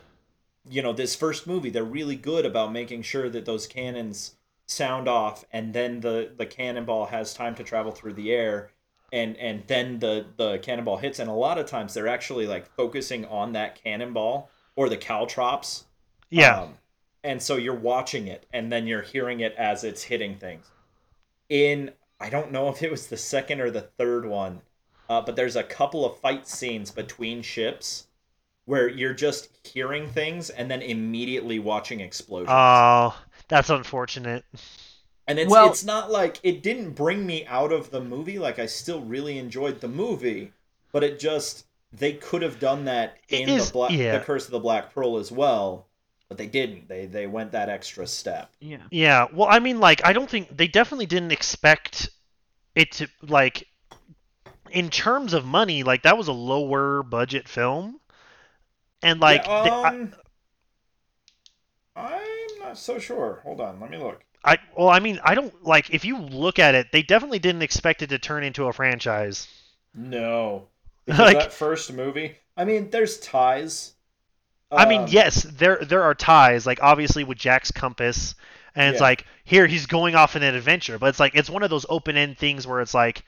you know, this first movie they're really good about making sure that those cannons sound off and then the the cannonball has time to travel through the air and and then the the cannonball hits and a lot of times they're actually like focusing on that cannonball or the caltrops Yeah. um, and so you're watching it and then you're hearing it as it's hitting things. In I don't know if it was the second or the third one, uh, but there's a couple of fight scenes between ships where you're just hearing things and then immediately watching explosions. Oh, that's unfortunate. And it's well- it's not like it didn't bring me out of the movie. Like I still really enjoyed the movie, but it just they could have done that in is- the black yeah. the Curse of the Black Pearl as well, but they didn't. They they went that extra step. Yeah. Yeah, well, I mean, like, I don't think they definitely didn't expect it to like, in terms of money, like that was a lower budget film, and like, Yeah, they- I, um, I'm not so sure. Hold on, let me look. I, well, I mean, I don't like if you look at it, they definitely didn't expect it to turn into a franchise. No, Like- that first movie. I mean, there's ties. I mean, Um, yes, there there are ties, like obviously with Jack's compass, and it's Yeah. like here he's going off in an adventure, but it's like it's one of those open end things where it's like,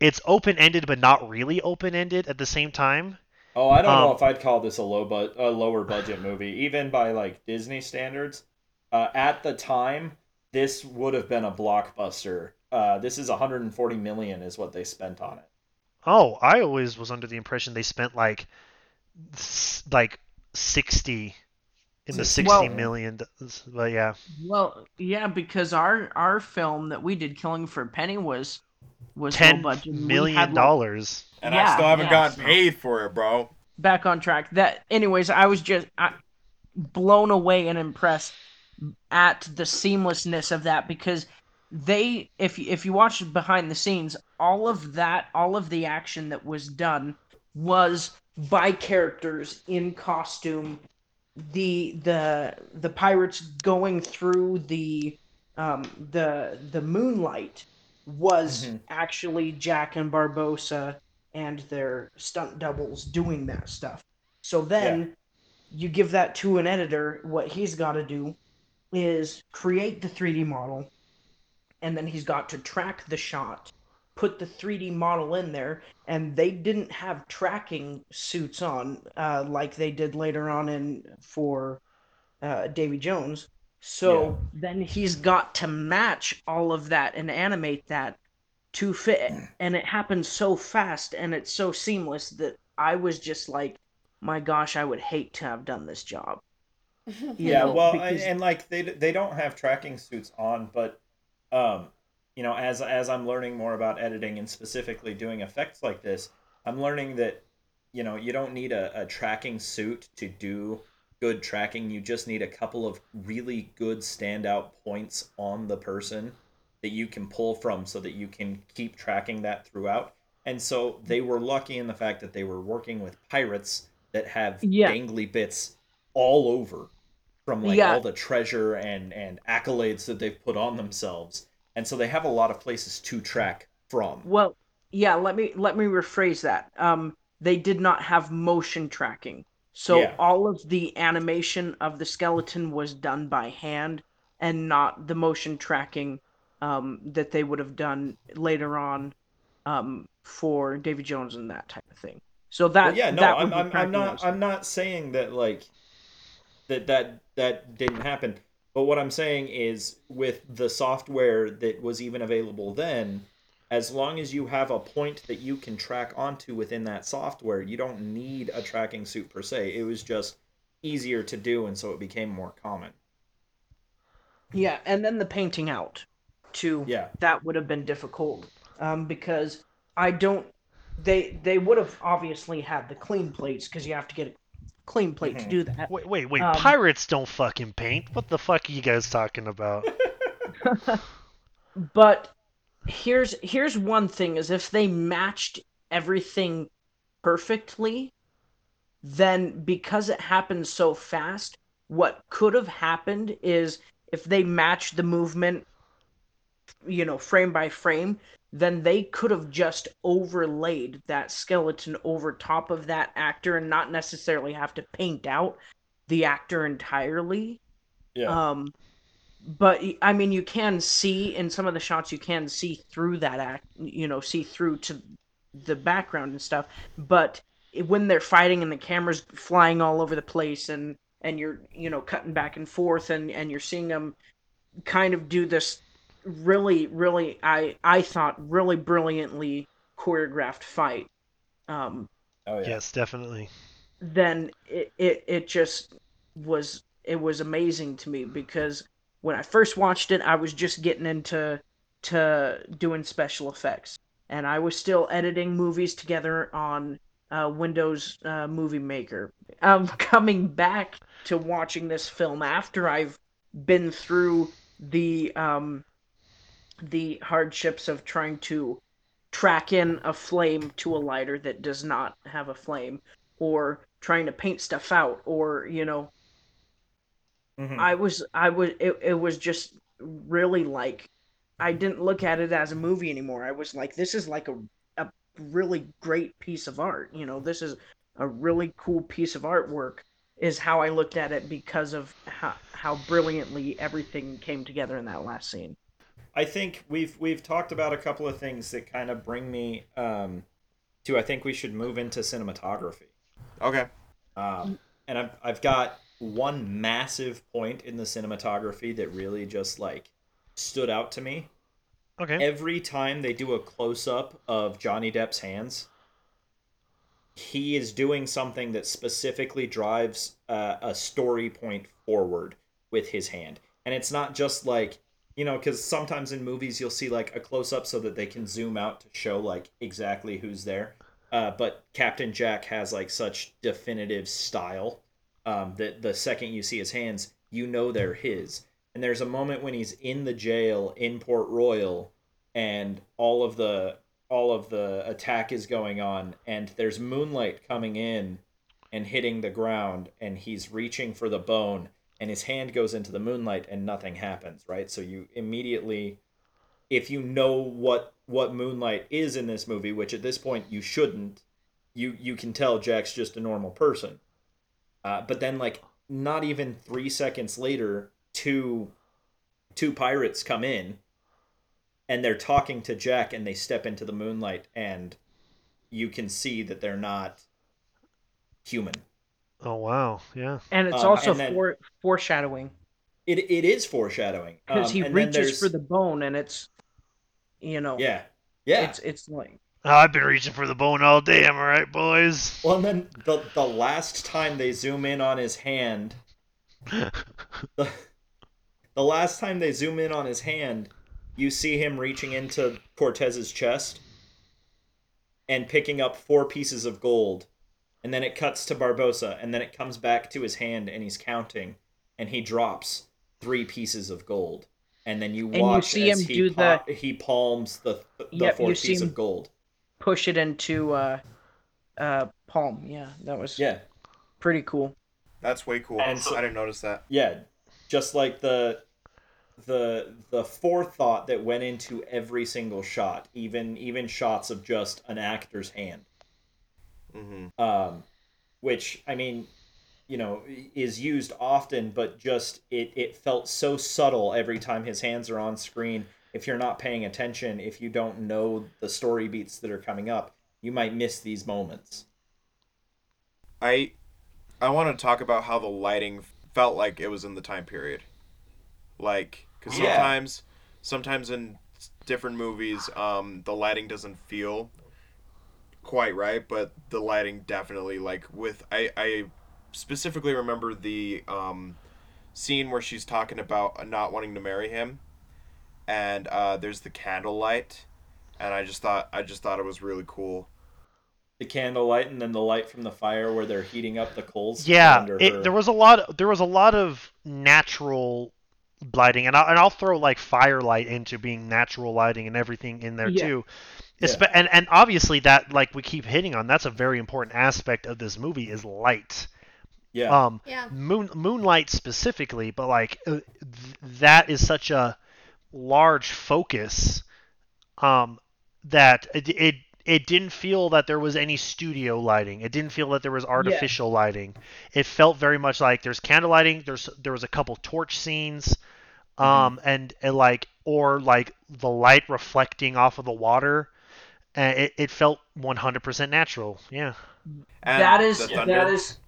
it's open ended but not really open ended at the same time. Oh, I don't know um, if I'd call this a low but a lower budget movie, even by like Disney standards. Uh, at the time, this would have been a blockbuster. Uh, this is 140 million is what they spent on it. Oh, I always was under the impression they spent like like 60 in the Sixty sixty Well- million. but yeah. Well, yeah, because our our film that we did, Killing for a Penny, was was low 10 budget. We million had, like, dollars. And I still haven't yeah, gotten so- paid for it, bro. back on track. That, anyways, I was just I, blown away and impressed at the seamlessness of that because they, if you- if you watch behind the scenes, all of that, all of the action that was done was by characters in costume. The the the pirates going through the um the the moonlight was Mhm. actually Jack and Barbossa and their stunt doubles doing that stuff. So then you give that to an editor, what he's got to do is create the 3D model, and then he's got to track the shot, put the 3D model in there, and they didn't have tracking suits on uh, like they did later on in for uh, Davy Jones. So then he's got to match all of that and animate that to fit, and it happens so fast and it's so seamless that I was just like, my gosh, I would hate to have done this job. You yeah know, well because- and, and like they they don't have tracking suits on but um you know as as i'm learning more about editing and specifically doing effects like this i'm learning that you know you don't need a, a tracking suit to do good tracking you just need a couple of really good standout points on the person that you can pull from so that you can keep tracking that throughout and so they were lucky in the fact that they were working with pirates that have Yeah. dangly bits all over from like Yeah. all the treasure and and accolades that they've put on themselves and so they have a lot of places to track from Well, yeah, let me let me rephrase that. Um, they did not have motion tracking. So Yeah. all of the animation of the skeleton was done by hand and not the motion tracking um, that they would have done later on um, for Davy Jones and that type of thing. So that Well, yeah no that I'm, I'm, I'm not i'm not saying that like that that that didn't happen but what i'm saying is with the software that was even available then as long as you have a point that you can track onto within that software you don't need a tracking suit per se it was just easier to do and so it became more common Yeah, and then the painting out, too. Yeah. that would have been difficult um, because I don't. They they would have obviously had the clean plates because you have to get a clean plate to Mhm. do that. Wait, wait, wait. Um, Pirates don't fucking paint. What the fuck are you guys talking about? But here's here's one thing: is if they matched everything perfectly, then because it happened so fast, what could have happened is if they matched the movement, you know, frame by frame, then they could have just overlaid that skeleton over top of that actor and not necessarily have to paint out the actor entirely. yeah Um, but I mean, you can see in some of the shots, you can see through that act, you know, see through to the background and stuff. But when they're fighting and the camera's flying all over the place and and you're you know cutting back and forth and and you're seeing them kind of do this really really I I thought really brilliantly choreographed fight. Um, oh yeah yes, definitely. then it, it it just was it was amazing to me because when I first watched it, I was just getting into to doing special effects, and I was still editing movies together on uh, Windows uh, Movie Maker. Um, coming back to watching this film after I've been through the um, the hardships of trying to track in a flame to a lighter that does not have a flame or trying to paint stuff out or you know. Mhm. i was i was it, it was just really like i didn't look at it as a movie anymore. I was like this is like a, a really great piece of art you know this is a really cool piece of artwork is how i looked at it because of how, how brilliantly everything came together in that last scene I think we've we've talked about a couple of things that kind of bring me um, to I think we should move into cinematography. Okay. Um, and I've I've got one massive point in the cinematography that really just like stood out to me. Okay. Every time they do a close up of Johnny Depp's hands, he is doing something that specifically drives uh, a story point forward with his hand. And it's not just like, you know, because sometimes in movies you'll see like a close up so that they can zoom out to show like exactly who's there. Uh, but Captain Jack has like such definitive style um, that the second you see his hands, you know they're his. And there's a moment when he's in the jail in Port Royal, and all of the all of the attack is going on, and there's moonlight coming in and hitting the ground, and he's reaching for the bone, and his hand goes into the moonlight, and nothing happens. Right, so you immediately, if you know what what moonlight is in this movie, which at this point you shouldn't, you you can tell Jack's just a normal person. Uh, but then, like, not even three seconds later, two two pirates come in and they're talking to Jack and they step into the moonlight and you can see that they're not human. Oh wow, yeah. And it's Um, also and then- fore, foreshadowing It it is foreshadowing because Um, he and reaches for the bone, and it's, you know, yeah yeah. it's it's like Oh, I've been reaching for the bone all day. Am I right, boys? well, and then the the last time they zoom in on his hand, the, the last time they zoom in on his hand, you see him reaching into Cortez's chest and picking up four pieces of gold. And then it cuts to Barbossa, and then it comes back to his hand, and he's counting, and he drops three pieces of gold. And then you you watch see as him he, do pa- he palms the, the Yep, fourth piece of gold. push it into uh, uh, palm. Yeah, that was Yeah. pretty cool. That's way cool. And so- I didn't notice that. yeah just like the the the forethought that went into every single shot even even shots of just an actor's hand hmm um which i mean you know is used often but just it it felt so subtle every time his hands are on screen if you're not paying attention if you don't know the story beats that are coming up you might miss these moments I I want to talk about how the lighting felt like it was in the time period. Like, because Yeah. sometimes, sometimes in different movies, um, the lighting doesn't feel quite right, but the lighting definitely like with I I specifically remember the um scene where she's talking about not wanting to marry him, and uh, there's the candlelight, and I just thought I just thought it was really cool. the candlelight and then the light from the fire where they're heating up the coals Yeah, under her. it, there was a lot. There was a lot of natural lighting, and I'll, and I'll throw like firelight into being natural lighting and everything in there Yeah. too. Yeah. And and obviously that like we keep hitting on that's a very important aspect of this movie is light. yeah Um, Yeah. moon moonlight specifically, but like uh, th- that is such a large focus um, that it, it it didn't feel that there was any studio lighting. It didn't feel that there was artificial lighting. It felt very much like there's candle lighting. There's there was a couple torch scenes, um, and, and like or like the light reflecting off of the water. And it, it felt 100% natural. Yeah. And that is the that thunder. is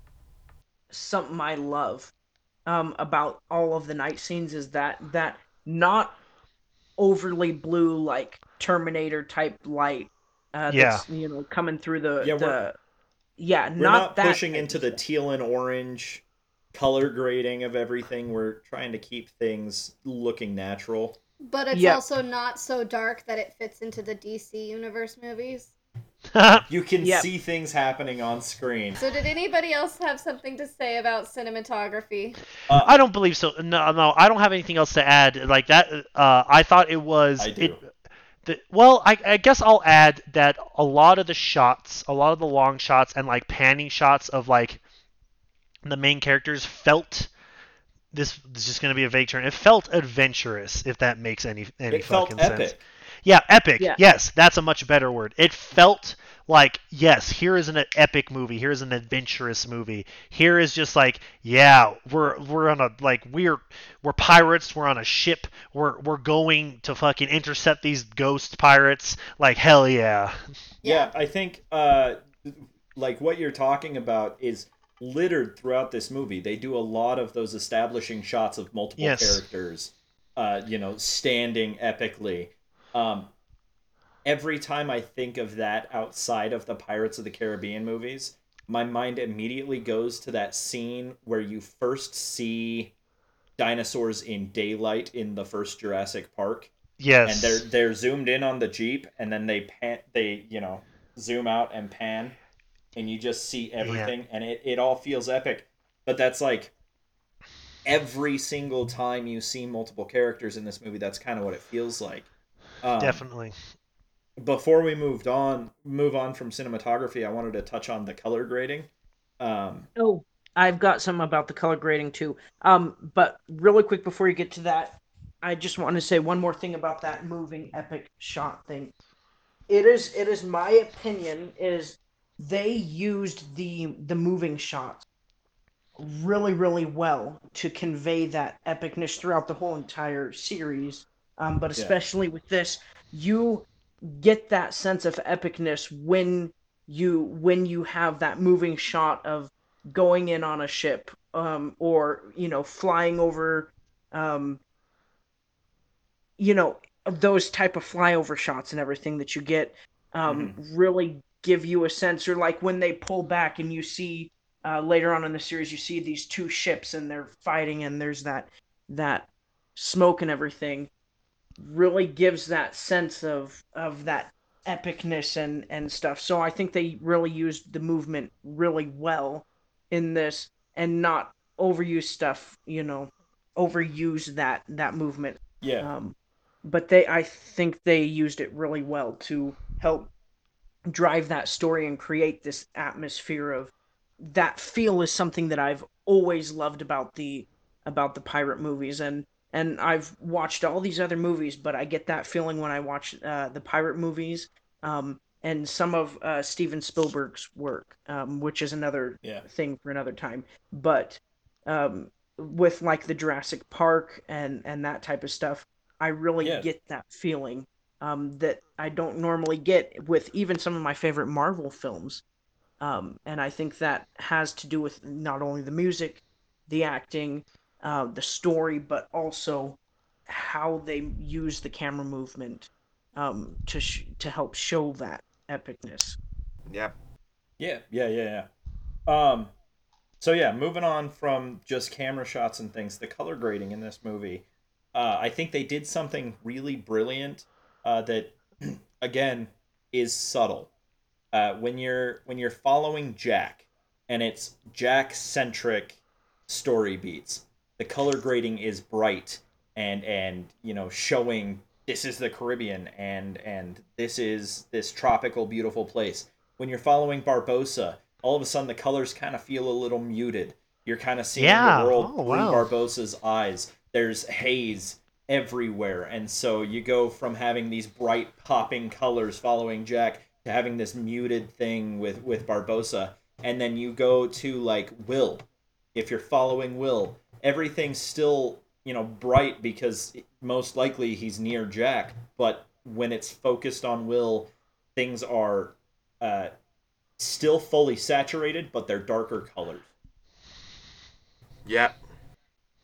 something I love um, about all of the night scenes is that that not overly blue like Terminator type light. Uh, that's, you know, coming through the Yeah, the we're- yeah, we're not, not, that pushing into the teal and orange color grading of everything we're trying to keep things looking natural But it's Yeah. also not so dark that it fits into the DC universe movies. you can Yep. see things happening on screen So did anybody else have something to say about cinematography? I don't believe so. No, no, I don't have anything else to add. Like that, uh, I thought it was. I do. It, the, well, I, I guess I'll add that a lot of the shots, a lot of the long shots and like panning shots of like the main characters felt. This, this is just going to be a vague term. It felt adventurous, if that makes any any it felt fucking epic sense. Yeah, epic. Yeah. Yes, that's a much better word. It felt like yes, here is an epic movie. Here is an adventurous movie. Here is just like yeah, we're we're on a like we're we're pirates. We're on a ship. We're we're going to fucking intercept these ghost pirates. Like hell yeah. yeah i think uh like what you're talking about is littered throughout this movie they do a lot of those establishing shots of multiple Yes. characters uh you know standing epically um every time i think of that outside of the pirates of the caribbean movies my mind immediately goes to that scene where you first see dinosaurs in daylight in the first jurassic park Yes. and they're they're zoomed in on the jeep and then they pan they you know zoom out and pan and you just see everything and it, it all feels epic but that's like every single time you see multiple characters in this movie that's kind of what it feels like um, definitely. before we moved on move on from cinematography i wanted to touch on the color grading um, Oh, I've got some about the color grading too. Um, but really quick before you get to that, I just want to say one more thing about that moving epic shot thing. It is it is my opinion is they used the the moving shots really, really well to convey that epicness throughout the whole entire series. Um, but Yeah. especially with this, you get that sense of epicness when you when you have that moving shot of going in on a ship um, or you know flying over um, you know those type of flyover shots and everything that you get um, really give you a sense or like when they pull back and you see uh, later on in the series you see these two ships and they're fighting and there's that that smoke and everything really gives that sense of of that epicness and and stuff so i think they really used the movement really well in this and not overuse stuff you know overuse that that movement Yeah. um, but they I think they used it really well to help drive that story and create this atmosphere of that feel is something that I've always loved about the about the pirate movies and and I've watched all these other movies but I get that feeling when I watch uh, the pirate movies um, and some of uh, Steven Spielberg's work um, which is another Yeah. thing for another time but um, with like the Jurassic Park and and that type of stuff I really Yeah. get that feeling um, that I don't normally get with even some of my favorite Marvel films. Um, and I think that has to do with not only the music, the acting, uh, the story, but also how they use the camera movement um, to sh- to help show that epicness. Yep. Yeah, yeah, yeah, yeah. Um, so yeah, moving on from just camera shots and things, the color grading in this movie, uh, I think they did something really brilliant. Uh, that again is subtle. Uh, when you're when you're following Jack, and it's Jack centric story beats. The color grading is bright and and you know showing this is the Caribbean and and this is this tropical beautiful place. When you're following Barbossa, all of a sudden the colors kind of feel a little muted. You're kind of seeing Yeah. the world Oh, through wow. Barbossa's eyes. There's haze everywhere, and so you go from having these bright popping colors following Jack to having this muted thing with with Barbossa, and then you go to like Will. If you're following Will, everything's still you know bright because most likely he's near Jack, but when it's focused on Will, things are uh, still fully saturated, but they're darker colors Yeah.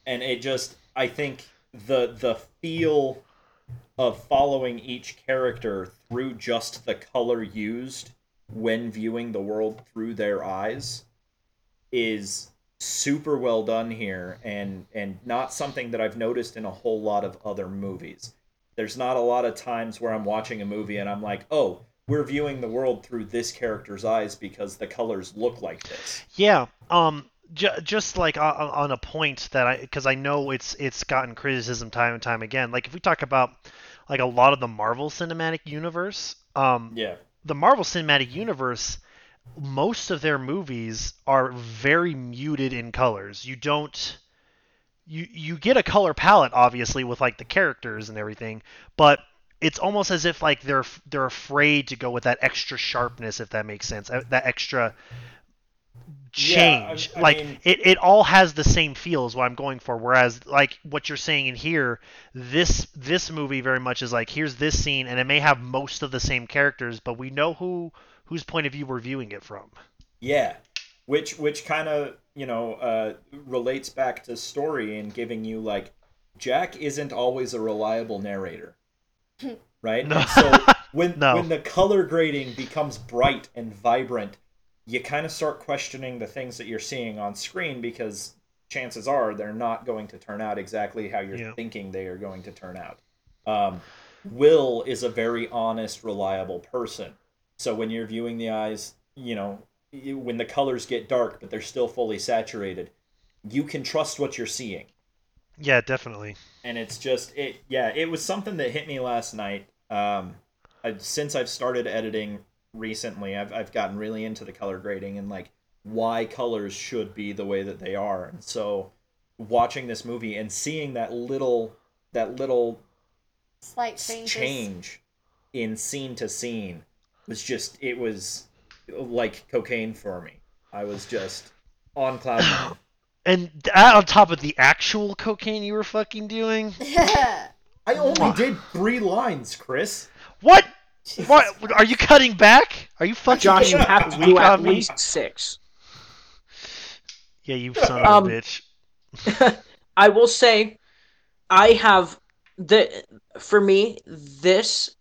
and it just I think the the feel of following each character through just the color used when viewing the world through their eyes is super well done here and and not something that I've noticed in a whole lot of other movies. There's not a lot of times where I'm watching a movie and I'm like, "Oh, we're viewing the world through this character's eyes because the colors look like this." Yeah. Um. J- just like on, on a point that I, because I know it's it's gotten criticism time and time again. Like if we talk about like a lot of the Marvel Cinematic Universe, um, Yeah. the Marvel Cinematic Universe, most of their movies are very muted in colors. You don't you you get a color palette obviously with like the characters and everything, but it's almost as if like they're they're afraid to go with that extra sharpness if that makes sense. uh, That extra Yeah, I- change. I like mean- it, it all has the same feel is what I'm going for. Whereas like what you're saying in here, this this movie very much is like here's this scene and it may have most of the same characters, but we know who whose point of view we're viewing it from. Yeah, which which kind of you know uh, relates back to story and giving you like Jack isn't always a reliable narrator, right? No. So when No. when the color grading becomes bright and vibrant, you kind of start questioning the things that you're seeing on screen because chances are they're not going to turn out exactly how you're Yeah. thinking they are going to turn out. Um, Will is a very honest, reliable person. So when you're viewing the eyes, you know, when the colors get dark but they're still fully saturated, you can trust what you're seeing. Yeah, definitely. And it's just it yeah, it was something that hit me last night. Um I, since I've started editing recently, I've I've gotten really into the color grading and like why colors should be the way that they are. And so watching this movie and seeing that little that little Slight changes. change in scene to scene was just it was like cocaine for me. I was just on cloud nine. and that on top of the actual cocaine you were fucking doing. I only did three lines, Chris. What? What? Are you cutting back? Are you fucking Josh, you have to do at least six. Yeah, you son of Um, a bitch. I will say, I have the for me this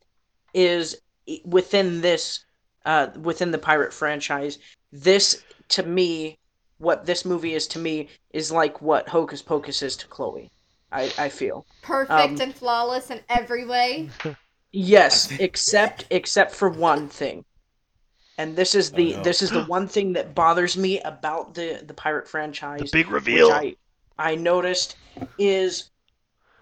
is within this uh within the pirate franchise. This to me, what this movie is to me is like what Hocus Pocus is to Chloe. I I feel Perfect Um, and flawless in every way. yes, except except for one thing. And this is the Oh, no. this is the one thing that bothers me about the the pirate franchise. The big which reveal. I I noticed is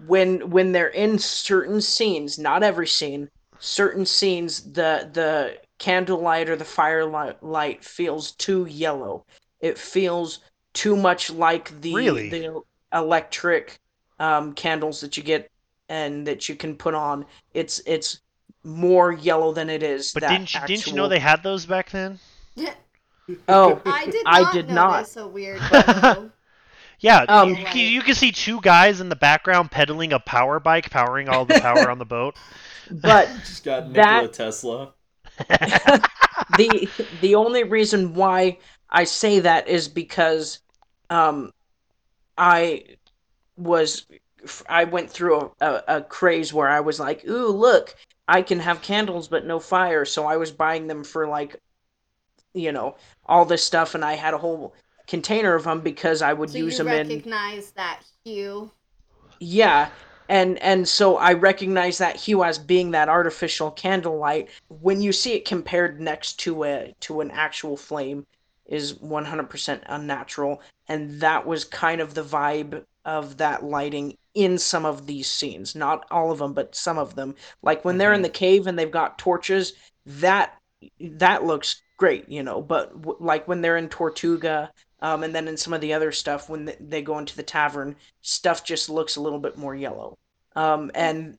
when when they're in certain scenes, not every scene, certain scenes the the candlelight or the firelight light feels too yellow. It feels too much like the Really? the electric um, candles that you get and that you can put on. It's it's more yellow than it is. But that didn't you didn't you know they had those back then? Yeah. Oh, I did I not did not. notice a weird. Yeah, Um, you, you, you can see two guys in the background pedaling a power bike, powering all the power on the boat. but Just got Nikola That- Tesla. the the only reason why I say that is because um I was I went through a, a, a craze where I was like, "Ooh, look, I can have candles but no fire." So I was buying them for like you know, all this stuff and I had a whole container of them because I would So use you them in recognize that hue. Yeah, and and so I recognize that hue as being that artificial candlelight. When you see it compared next to a to an actual flame, is 100% unnatural, and that was kind of the vibe of that lighting in some of these scenes. Not all of them, but some of them. Like when they're in the cave and they've got torches, that that looks great, you know. But w- like when they're in Tortuga, um, and then in some of the other stuff when th- they go into the tavern, stuff just looks a little bit more yellow. Um, and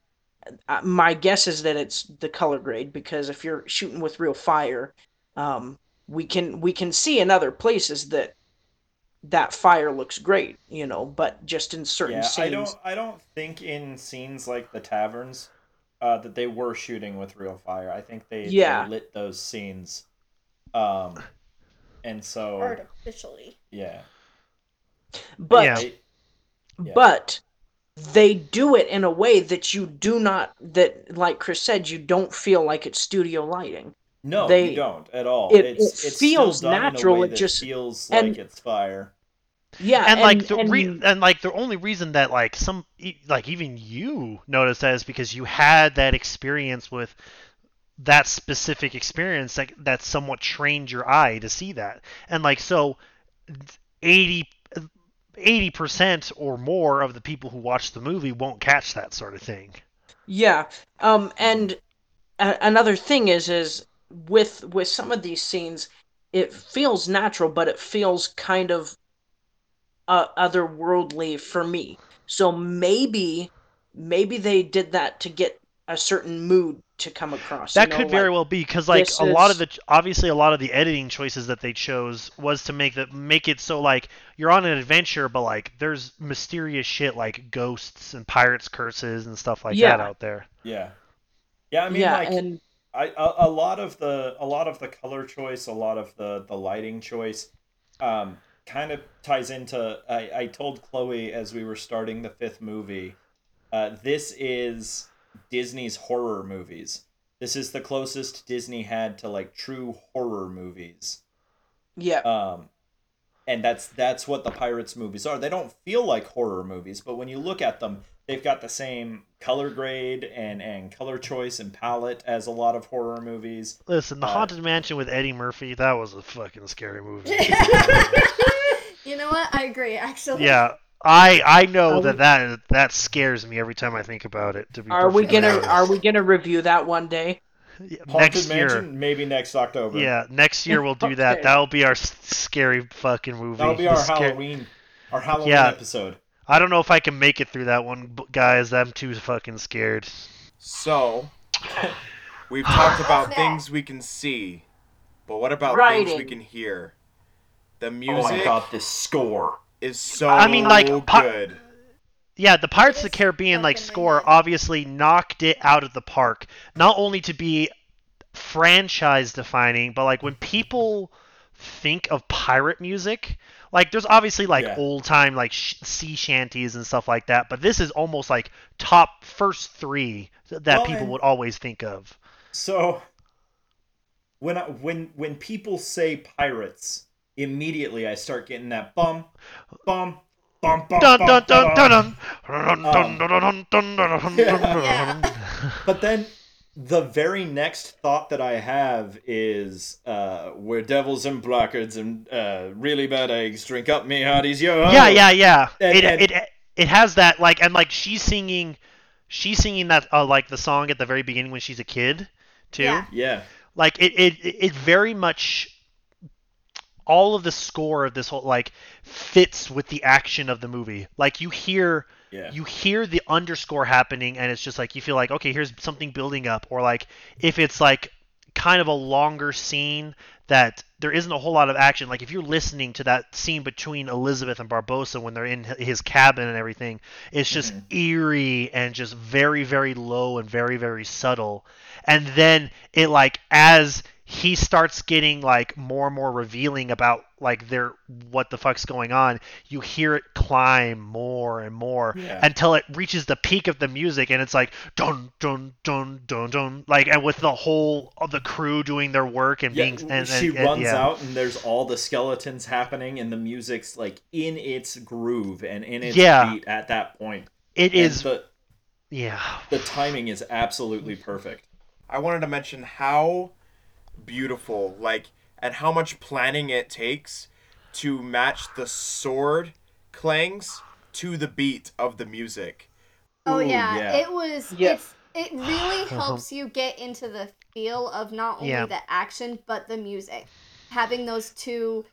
uh, my guess is that it's the color grade because if you're shooting with real fire, um, we can we can see in other places that that fire looks great, you know, but just in certain Yeah, scenes. I don't. I don't think in scenes like the taverns, uh, that they were shooting with real fire. I think they, they lit those scenes, um, and so Artificially. yeah, But Yeah. They- yeah. but they do it in a way that you do not that like Chris said, you don't feel like it's studio lighting. no, they- you don't at all. it- it's, it it's feels still done natural, In a way it just- feels and- like it's fire. Yeah, and, like the and- re- and like the only reason that like some like even you noticed that is because you had that experience with that specific experience that that somewhat trained your eye to see that and like so 80 80% or more of the people who watch the movie won't catch that sort of thing Yeah. Um and a- another thing is is with with some of these scenes it feels natural but it feels kind of uh, otherworldly for me. So maybe maybe they did that to get a certain mood to come across. you that know, could very well be because like this a lot of the obviously a lot of the editing choices that they chose was to make that make it so like you're on an adventure but like there's mysterious shit like ghosts and pirates curses and stuff like that out there Yeah, yeah. I mean, yeah, like and I a, a lot of the a lot of the color choice, a lot of the the lighting choice, um, kind of ties into. I I told Chloe as we were starting the fifth movie, uh, this is Disney's horror movies. This is the closest Disney had to like true horror movies. yeah, Um, and that's that's what the Pirates movies are. They don't feel like horror movies, but when you look at them, they've got the same color grade and and color choice and palette as a lot of horror movies. listen the Uh, haunted mansion with eddie murphy that was a fucking scary movie you know what? I agree, actually. yeah i i know Are that we- that that scares me every time i think about it to be are we gonna honest. are we gonna review that one day? Yeah, Haunted next year maybe next October. yeah next year we'll do that Okay. that'll be our scary fucking movie that'll be our scar- Halloween, our Halloween Yeah. episode. I don't know if I can make it through that one, guys. I'm too fucking scared. So, we've talked about things we can see, but what about things we can hear? The Oh music, my god, this score! is so I mean, like, pi- good. Yeah, the Pirates of the Caribbean like score obviously knocked it out of the park. Not only to be franchise defining, but like when people think of pirate music, like there's obviously like Yeah. old time like sh- sea shanties and stuff like that, but this is almost like top first 3 that Well, people and- would always think of. So when I, when when people say pirates, immediately I start getting that bum bum bum bum Dun bum, dun dun dun dun. Dun, dun, dun, dun, dun, dun, dun, Yeah. dun. But then the very next thought that I have is uh, we're devils and blackguards and uh, really bad eggs. Drink up, me hearties, yo. Yeah, yeah, yeah. And- it, and- it it has that like and like she's singing she's singing that uh, like the song at the very beginning when she's a kid too. Yeah. Yeah. Like it it it very much all of the score of this whole like fits with the action of the movie. Like you hear Yeah. you hear the underscore happening and it's just like you feel like okay here's something building up or like if it's like kind of a longer scene that there isn't a whole lot of action like if you're listening to that scene between elizabeth and barbossa when they're in his cabin and everything it's just Mhm. eerie and just very very low and very very subtle and then it like as he starts getting like more and more revealing about like their what the fuck's going on you hear it climb more and more Yeah. until it reaches the peak of the music and it's like dun dun dun dun dun like and with the whole of the crew doing their work and Yeah, being and, and, she and- runs yeah. out and there's all the skeletons happening and the music's like in its groove and in its Yeah. beat at that point. it And is the yeah the timing is absolutely perfect. I wanted to mention how beautiful, like, and how much planning it takes to match the sword clangs to the beat of the music. Oh Ooh, yeah. yeah. it was. Yeah. It's it really uh-huh. helps you get into the feel of not only Yeah. the action but the music, having those two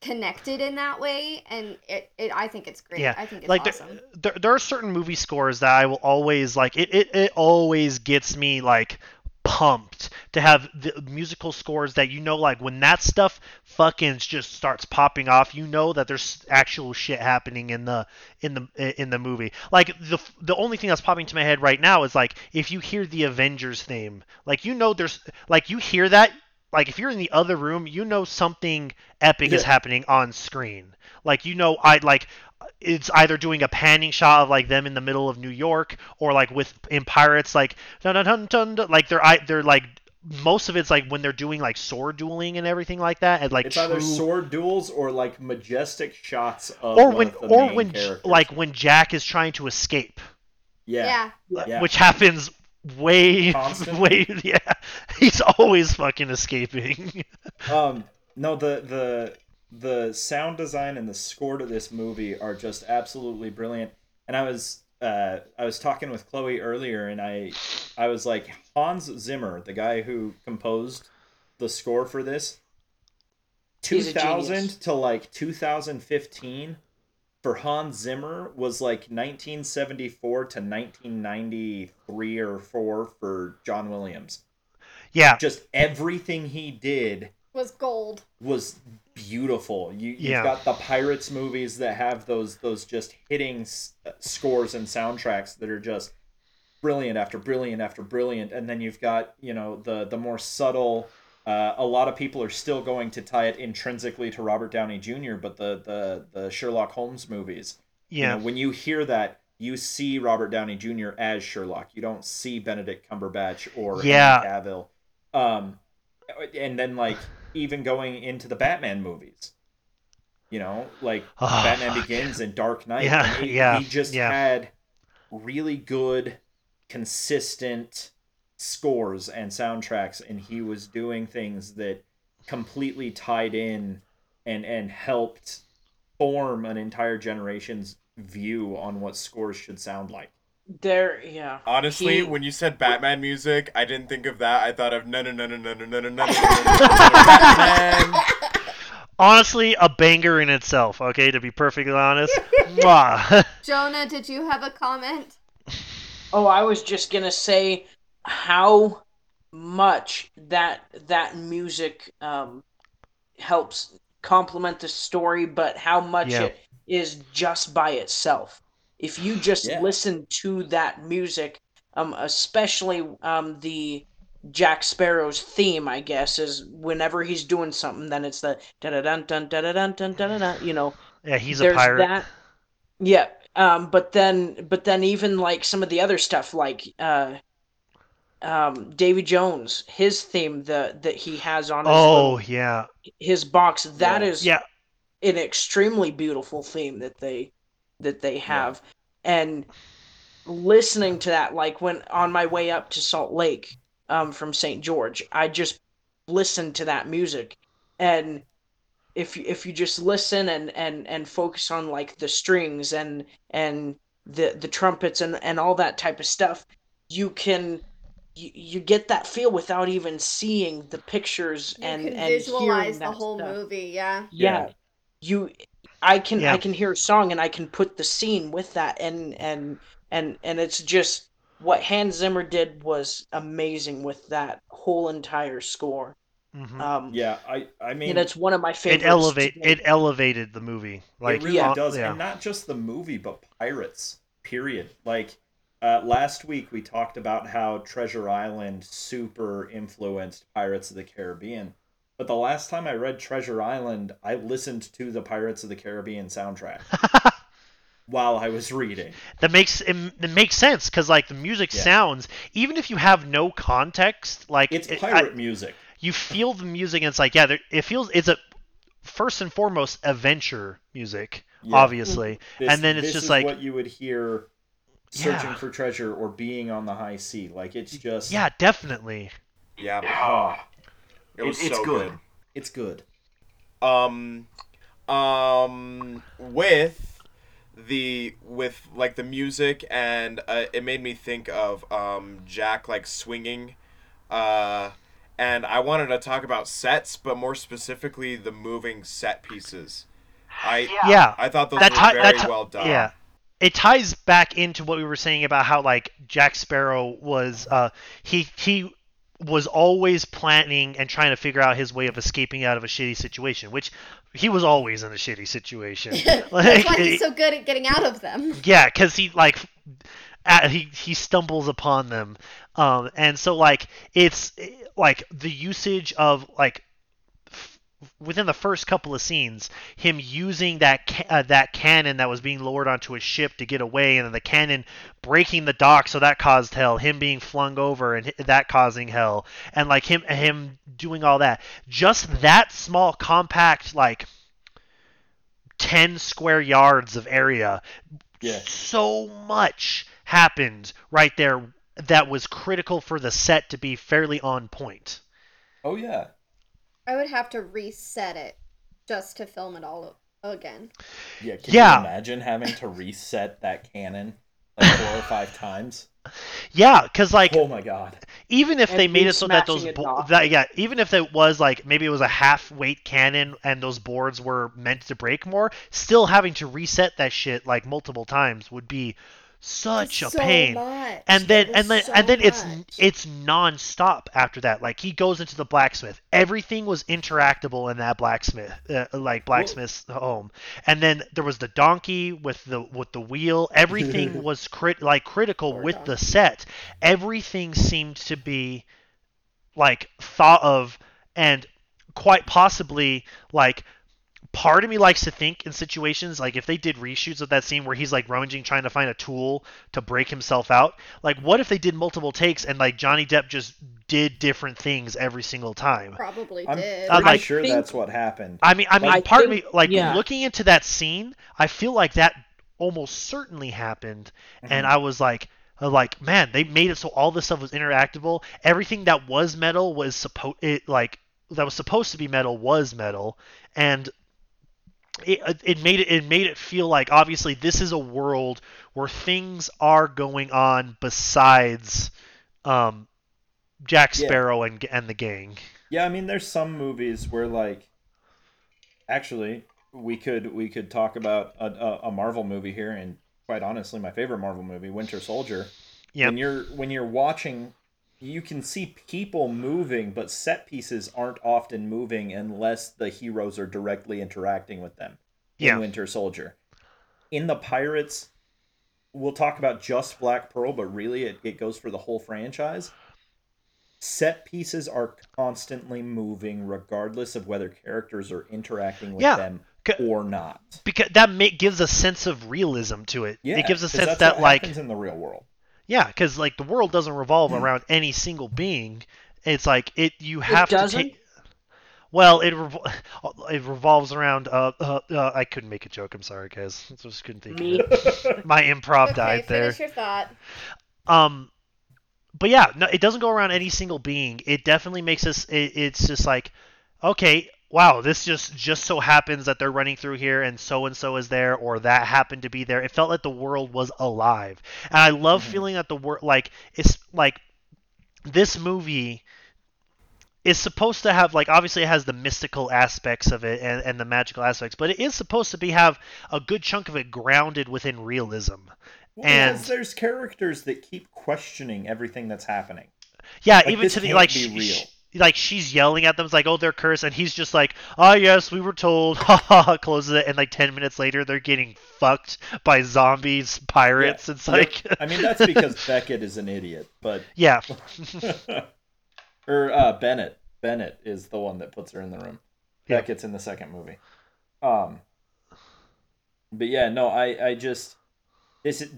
connected in that way, and it, it I think it's great. Yeah, I think it's like awesome. there, there, there are certain movie scores that I will always like. It, it, it always gets me like pumped to have the musical scores that you know like when that stuff fucking just starts popping off you know that there's actual shit happening in the in the in the movie. Like the the only thing that's popping to my head right now is like if you hear the avengers theme like you know there's like you hear that like if you're in the other room you know something epic is happening on screen like you know i like it's either doing a panning shot of like them in the middle of New York or like with in Pirates like dun dun dun dun, dun like they're I, they're like most of it's like when they're doing like sword dueling and everything like that and like It's either sword duels or like majestic shots of or one when of the or main when characters. like when Jack is trying to escape yeah. yeah. Yeah. which happens way Constant? way yeah. He's always fucking escaping. Um no the the the sound design and the score to this movie are just absolutely brilliant. And i was uh i was talking with chloe earlier and i i was like hans zimmer the guy who composed the score for this 2000 to like 2015 for Hans Zimmer was like 1974 to 1993 or 4 for John Williams. Yeah. Just everything he did was gold. Was beautiful. You you've yeah. got the Pirates movies that have those those just hitting s- uh, scores and soundtracks that are just brilliant after brilliant after brilliant and then you've got, you know, the the more subtle uh, a lot of people are still going to tie it intrinsically to Robert Downey Jr., but the the the Sherlock Holmes movies. You yeah know, when you hear that, you see Robert Downey Jr. as Sherlock. You don't see Benedict Cumberbatch or Yeah. Henry Cavill. Um, and then like even going into the Batman movies, you know, like Oh, Batman. Begins and Dark Knight. Yeah, he, yeah, he just yeah. had really good, consistent scores and soundtracks, and he was doing things that completely tied in and and helped form an entire generation's view on what scores should sound like. There, yeah. Honestly, He- when you said Batman music, I didn't think of that. I thought of no no no no no no no no no no Batman. honestly a banger in itself okay to be perfectly honest Jonah, did you have a comment? Oh, I was just gonna say how much that that music um, helps complement the story, but how much Yeah. it is just by itself. If you just Yeah. listen to that music, um, especially um, the Jack Sparrow's theme, I guess, is whenever he's doing something, then it's the da da dun dun da da dun dun da da da. You know, Yeah, he's a pirate. that. Yeah, um, but then, but then even like some of the other stuff, like uh, um, Davy Jones, his theme, the that he has on his, Oh little- yeah, his box, that Yeah. is yeah. an extremely beautiful theme that they that they have, and listening to that, like when on my way up to Salt Lake, um, from St. George, I just listened to that music, and if you- if you just listen and and and focus on like the strings and and the the trumpets and and all that type of stuff, you can. You, you get that feel without even seeing the pictures You and can and hearing visualize the whole stuff movie, yeah. yeah, Yeah. you i can Yeah. i can hear a song and i can put the scene with that and and and and it's just what hans zimmer did was amazing with that whole entire score hmm um Yeah, I I mean and it's one of my favorites it elevate to it elevated the movie. Like it really yeah. does, yeah. and not just the movie, but pirates. Period. Like uh, last week, we talked about how Treasure Island super influenced Pirates of the Caribbean. But the last time I read Treasure Island, I listened to the Pirates of the Caribbean soundtrack while I was reading. that makes it, it makes sense because like the music Yeah. sounds even if you have no context like It's it- I- pirate music. you feel the music and it's like yeah there, it feels it's a first and foremost adventure music Yeah. obviously This, and then it's just like what you would hear searching Yeah. for treasure or being on the high sea. Like it's just yeah definitely Yeah, Oh, it was it's so good. good. it's good. um um with the with like the music and uh, it made me think of um jack like swinging uh and i wanted to talk about sets but more specifically the moving set pieces i yeah i thought those that were ti- very that ti- well done yeah it ties back into what we were saying about how like Jack Sparrow was uh he he was always planning and trying to figure out his way of escaping out of a shitty situation, which he was always in a shitty situation. That's Like, why he's so good at getting out of them. yeah, because he like uh, he he stumbles upon them, um, and so like it's like the usage of like within the first couple of scenes, him using that ca- uh, that cannon that was being lowered onto a ship to get away, and then the cannon breaking the dock, so that caused hell. Him being flung over and that causing hell, and like him him doing all that. Just that small, compact like. 10 square yards of area Yeah. so much happened right there that was critical for the set to be fairly on point. Oh yeah. I would have to reset it just to film it all again. Yeah, can Yeah. you imagine having to reset that cannon like four or five times? Yeah, because like Oh my god. even if And they made it so that those bo- that yeah even if it was like maybe it was a half weight cannon and those boards were meant to break more, still having to reset that shit like multiple times would be such a so pain. Much. and then and then so and then it's much. it's non-stop after that like he goes into the blacksmith everything was interactable in that blacksmith uh, like blacksmith's home and then there was the donkey with the with the wheel everything was crit like critical Poor with the set everything seemed to be like thought of and quite possibly like part of me likes to think in situations like if they did reshoots of that scene where he's like rummaging trying to find a tool to break himself out like what if they did multiple takes and like johnny depp just did different things every single time probably I'm did. I'm pretty like- sure think- that's what happened. i mean i mean I part of think- me like yeah. looking into that scene i feel like that almost certainly happened and i was like uh, like man they made it so all this stuff was interactable everything that was metal was supposed it like that was supposed to be metal was metal and it, it made it it made it feel like obviously this is a world where things are going on besides um, Jack Yeah. Sparrow and and the gang. Yeah, I mean, there's some movies where like, actually, we could we could talk about a, a, a Marvel movie here, and quite honestly, my favorite Marvel movie, Winter Soldier. Yep. When you're when you're watching, you can see people moving, but set pieces aren't often moving unless the heroes are directly interacting with them. Yeah. Winter Soldier, in the Pirates, we'll talk about just Black Pearl, but really it, it goes for the whole franchise. Set pieces are constantly moving, regardless of whether characters are interacting with Yeah, them or not. because that ma- gives a sense of realism to it. Yeah, it gives a sense that like happens in the real world. Yeah, because like the world doesn't revolve Hmm. around any single being. It's like it you have to doesn't? take. Well, it revol- it revolves around. Uh, uh, uh, I couldn't make a joke. I'm sorry, guys. I just couldn't think. Me. Of it. My improv okay, died there. finish your thought. Um, but yeah, no, it doesn't go around any single being. It definitely makes us. It, it's just like, okay, wow, this just just so happens that they're running through here, and so and so is there, or that happened to be there. It felt like the world was alive, and I love Mhm. feeling that the world, like, it's like this movie is supposed to have like obviously it has the mystical aspects of it and, and the magical aspects but it is supposed to be have a good chunk of it grounded within realism Well, And- there's characters that keep questioning everything that's happening. Yeah, Like, even to the like, be real. sh- like she's yelling at them, it's like, "Oh, they're cursed," and he's just like, "Oh yes, we were told." Ha ha ha. Closes it, and like ten minutes later, they're getting fucked by zombies, pirates. It's Yep. like, I mean, that's because Beckett is an idiot, but yeah, or uh, Bennett. Bennett is the one that puts her in the room. Yeah. Beckett's in the second movie. Um, but yeah, no, I, I just this is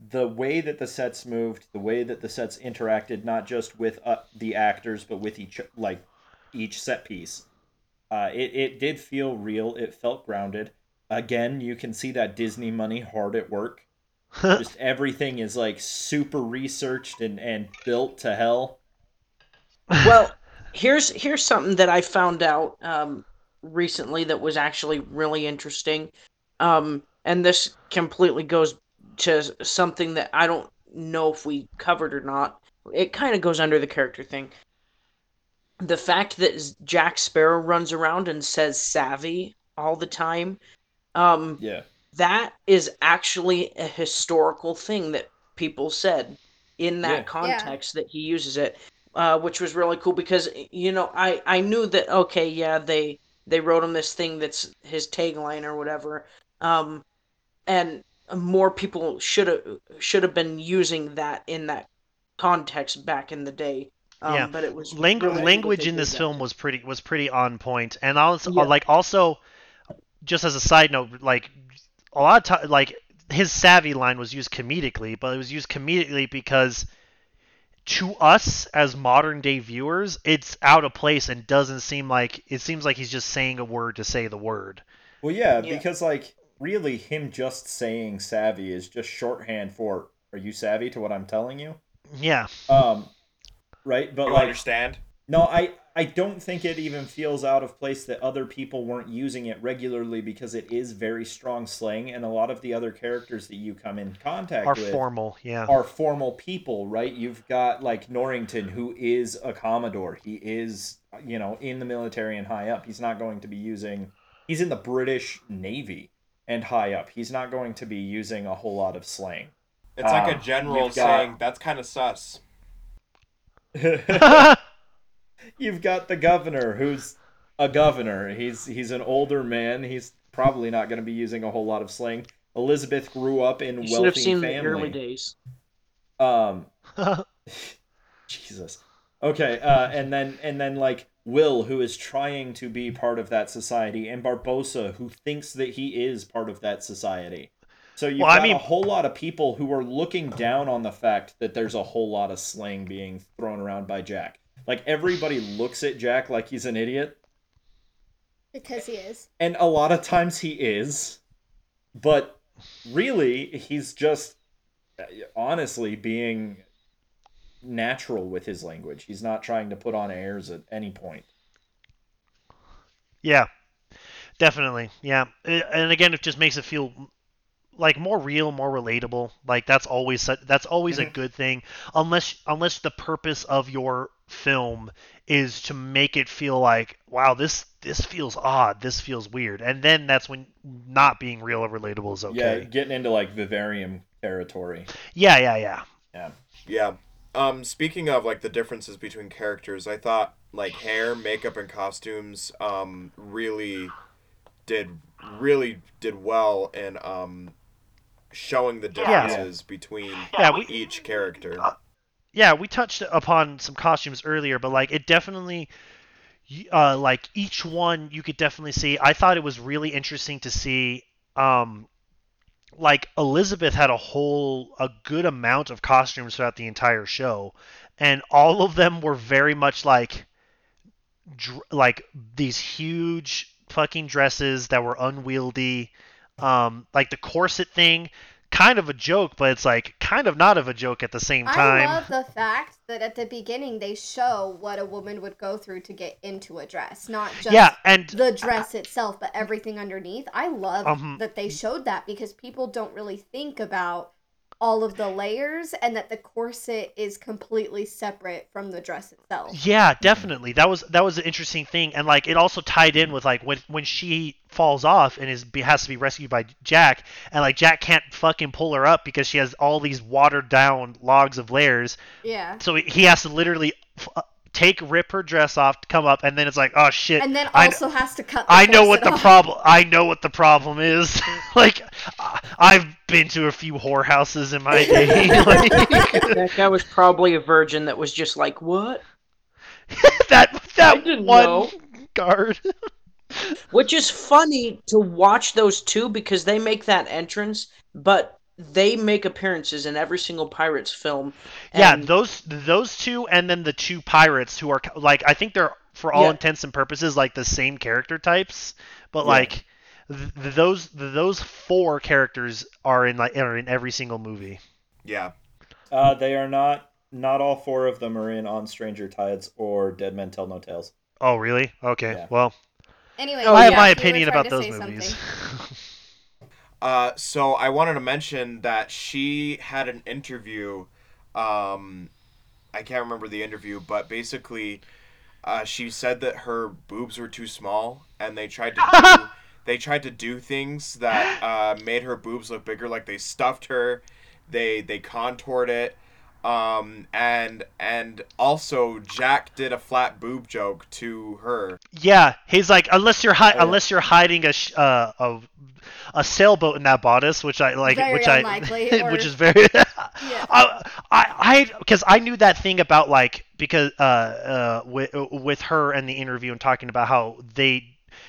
the way that the sets moved, the way that the sets interacted, not just with uh, the actors, but with each like each set piece. Uh, it it did feel real. It felt grounded. Again, you can see that Disney money hard at work. Just everything is like super researched and and built to hell. well, here's here's something that I found out um, recently that was actually really interesting, um, and this completely goes to something that I don't know if we covered or not. It kind of goes under the character thing. The fact that Jack Sparrow runs around and says "savvy" all the time, um, Yeah. that is actually a historical thing that people said in that Yeah. context that he uses it uh, which was really cool because you know I I knew that okay yeah they they wrote him this thing that's his tagline or whatever um and more people should have should have been using that in that context back in the day um, Yeah. but it was Langu- really language in this that. film was pretty was pretty on point, and also Yeah. like also, just as a side note, like a lot of time, like his savvy line was used comedically, but it was used comedically because to us as modern day viewers, it's out of place and doesn't seem like it seems like he's just saying a word to say the word. Well, yeah, Yeah. because like really, him just saying savvy is just shorthand for "Are you savvy to what I'm telling you?" Yeah, Um, right. But You like, understand? no, I I don't think it even feels out of place that other people weren't using it regularly because it is very strong slang, and a lot of the other characters that you come in contact are with formal. Yeah, are formal people, right? You've got like Norrington, who is a commodore. He is, you know, in the military and high up. He's not going to be using. He's in the British Navy and high up. He's not going to be using a whole lot of slang. It's like a Um, general you've got- saying that's kind of sus. You've got the governor, who's a governor. He's he's an older man. He's probably not going to be using a whole lot of slang. Elizabeth grew up in you should have wealthy seen family. the early days Um, Jesus. Okay, uh, and then and then like Will, who is trying to be part of that society, and Barbossa, who thinks that he is part of that society. So you've Well, I got mean- a whole lot of people who are looking down on the fact that there's a whole lot of slang being thrown around by Jack. Like everybody looks at Jack like he's an idiot, Because he is. and a lot of times he is, but really he's just uh, honestly being natural with his language. He's not trying to put on airs at any point. Yeah, definitely. Yeah, and again, it just makes it feel like more real, more relatable. Like that's always su- that's always a Mhm. good thing, unless unless the purpose of your film is to make it feel like, wow, this this feels odd, this feels weird, and then that's when not being real or relatable is okay Yeah, okay. getting into like vivarium territory. Yeah, yeah, yeah. Yeah. Yeah. Um, speaking of like the differences between characters, I thought like hair, makeup, and costumes um, really did really did well in um, showing the Yeah. differences between Yeah, we- each character. yeah, we touched upon some costumes earlier, but like it definitely, uh, like each one you could definitely see. I thought it was really interesting to see, um, like Elizabeth had a whole a good amount of costumes throughout the entire show, and all of them were very much like, dr- like these huge fucking dresses that were unwieldy, um, like the corset thing. Kind of a joke, but it's like kind of not of a joke at the same time. I love the fact that at the beginning they show what a woman would go through to get into a dress, not just yeah, and the dress itself, but everything underneath. I love Um, that they showed that because people don't really think about all of the layers and that the corset is completely separate from the dress itself. Yeah, definitely. That was that was an interesting thing, and like it also tied in with like when when she falls off and is has to be rescued by Jack, and like Jack can't fucking pull her up because she has all these watered down logs of layers. Yeah. So he has to literally f- uh, take rip her dress off, come up, and then it's like, oh shit. And then I- also has to cut the I know what the off. problem. I know what the problem is. like, I- I've been to a few whorehouses in my day. like, That guy was probably a virgin that was just like, what? that I that didn't one know. guard. Which is funny to watch those two because they make that entrance, but they make appearances in every single Pirates film. Yeah, those those two, and then the two pirates who are like I think they're for all Yeah. intents and purposes like the same character types, but Yeah. like th- those those four characters are in like are in every single movie. Yeah. Uh, they are not. Not all four of them are in On Stranger Tides or Dead Men Tell No Tales. Oh, really? Okay. Yeah. Well, Anyway, Oh, I have my opinion about those movies. Uh, so I wanted to mention that she had an interview. Um, I can't remember the interview, but basically, uh, she said that her boobs were too small, and they tried to do, they tried to do things that uh, made her boobs look bigger. Like they stuffed her, they they contoured it, um, and and also Jack did a flat boob joke to her. yeah, he's like unless you're hi- Oh, unless you're hiding a sh- uh, a a sailboat in that bodice, which I like, Very which unlikely, I or- which is very. I I because I, knew that thing about like because uh uh with with her and the interview and talking about how they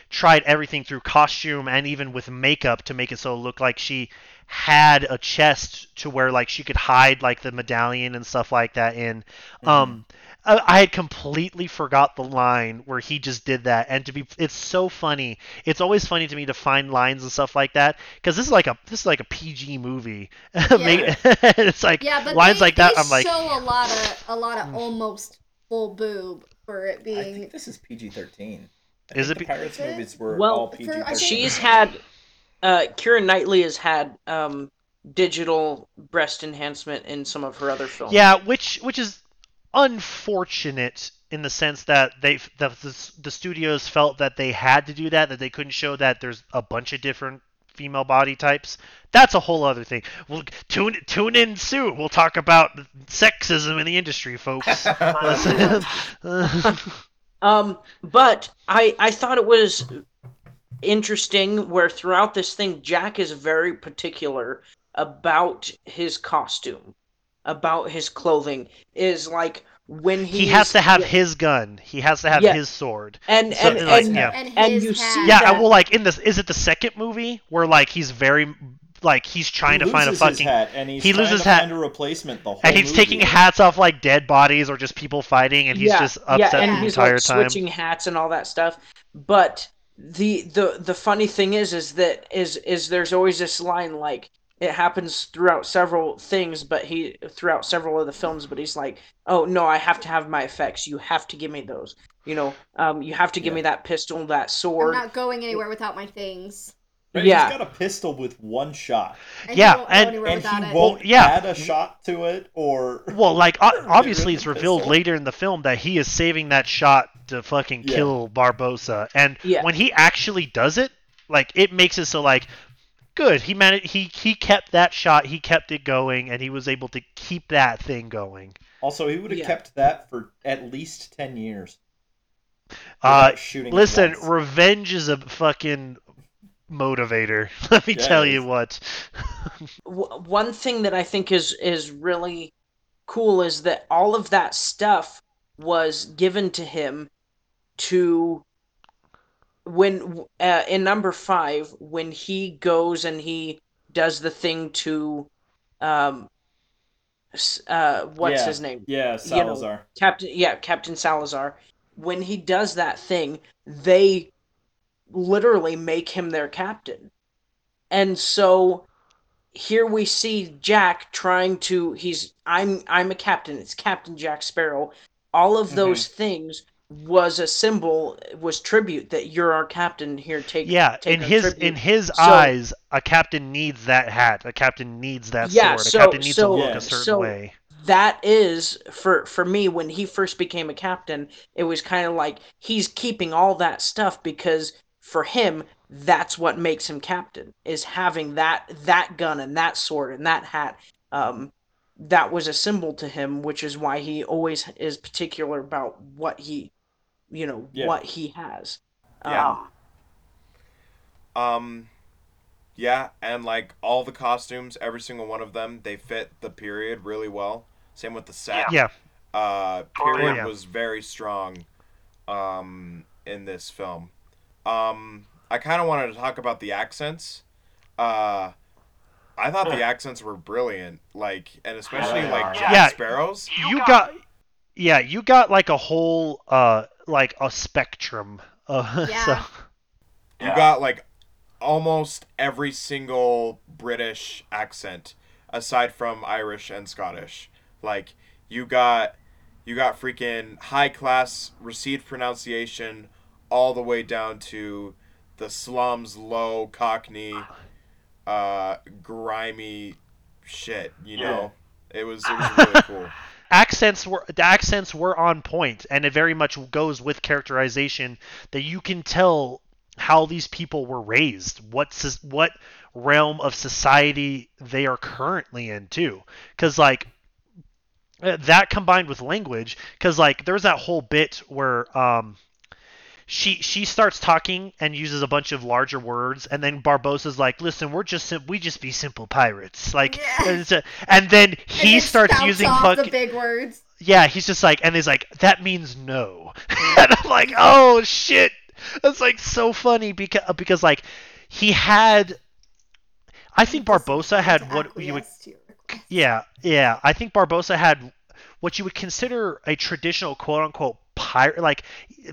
tried everything through costume and even with makeup to make it so it looked like she had a chest to where like she could hide like the medallion and stuff like that in um I, I had completely forgot the line where he just did that and to be it's so funny it's always funny to me to find lines and stuff like that because this is like a this is like a pg movie Maybe- it's like Yeah, but lines they, like that i'm like show a lot of a lot of almost full boob for it being. I think this is PG thirteen. Is it the Pirates Is it? movies were Well, all PG I think- thirteen? She's had uh Keira Knightley has had um digital breast enhancement in some of her other films. Yeah, which which is unfortunate in the sense that they the, the the studios felt that they had to do that that they couldn't show that there's a bunch of different female body types. That's a whole other thing. We'll tune tune in soon. We'll talk about sexism in the industry, folks. Um, but I I thought it was interesting where throughout this thing Jack is very particular about his costume, about his clothing. Is like when he he has to have yeah, his gun. He has to have Yeah. his sword. and so, and, like, and, yeah. and, and you hat. see Yeah, that- well, like in this, is it the second movie where like he's very like he's trying He to find a loses his fucking hat, and he's he trying loses to hat- find a replacement the whole and he's movie. taking hats off like dead bodies or just people fighting, and he's yeah, just upset yeah, and the he's entire like time. switching hats and all that stuff. But the the the funny thing is, is that is is there's always this line like it happens throughout several things, but he throughout several of the films, but he's like, oh no, I have to have my effects. You have to give me those. You know, um, you have to give Yeah. me that pistol, that sword. I'm not going anywhere without my things. Right, Yeah. He's got a pistol with one shot, And Yeah, he and- and he it. won't yeah. add a shot to it or. Well, like obviously it's revealed pistol. later in the film that he is saving that shot to fucking Yeah. kill Barbossa, and Yeah. when he actually does it, like it makes it so like good. He managed. He he kept that shot. He kept it going, and he was able to keep that thing going. Also, he would have Yeah. kept that for at least ten years. Uh, shooting listen, revenge is a fucking motivator. Let me Yeah, tell you what. one thing that I think is is really cool is that all of that stuff was given to him to when uh, in number five when he goes and he does the thing to um uh what's Yeah. his name Yeah, You know, Salazar. Captain yeah, Captain Salazar. When he does that thing, they literally make him their captain. And so here we see Jack trying to he's I'm I'm a captain. It's Captain Jack Sparrow. All of those things was a symbol was tribute that you're our captain here take Yeah, take in his tribute. in his So- eyes, a captain needs that hat. A captain needs that Yeah, sword. so- a captain needs so- to look Yeah. a certain so- way. that is for for me when he first became a captain it was kind of like he's keeping all that stuff because for him that's what makes him captain is having that that gun and that sword and that hat um that was a symbol to him which is why he always is particular about what he you know Yeah. what he has Yeah. um, Um, yeah, and like all the costumes, every single one of them, they fit the period really well. Same with the set. Yeah, Uh, period yeah. was very strong, um, in this film. Um, I kind of wanted to talk about the accents. Uh, I thought the accents were brilliant, like, and especially like. Jack Yeah. Sparrow's. you got, yeah, you got like a whole uh like a spectrum. Uh, Yeah. so You got like almost every single British accent aside from Irish and Scottish. Like you got you got freaking high class received pronunciation all the way down to the slums low cockney uh grimy shit, you know. It was it was really cool. Accents were the accents were on point and it very much goes with characterization that you can tell how these people were raised what what realm of society they are currently in too. Cuz like uh, that combined with language cuz like there's that whole bit where um she she starts talking and uses a bunch of larger words and then Barbossa's like listen we're just sim- we just be simple pirates like Yeah. and, a- and then he then starts using fucking the big words. yeah, he's just like, and he's like, that means no, and I'm like, oh shit, that's like so funny because because like he had, I think Barbossa had what you would, Acquiesce to your request. yeah, yeah, I think Barbossa had what you would consider a traditional quote unquote pirate like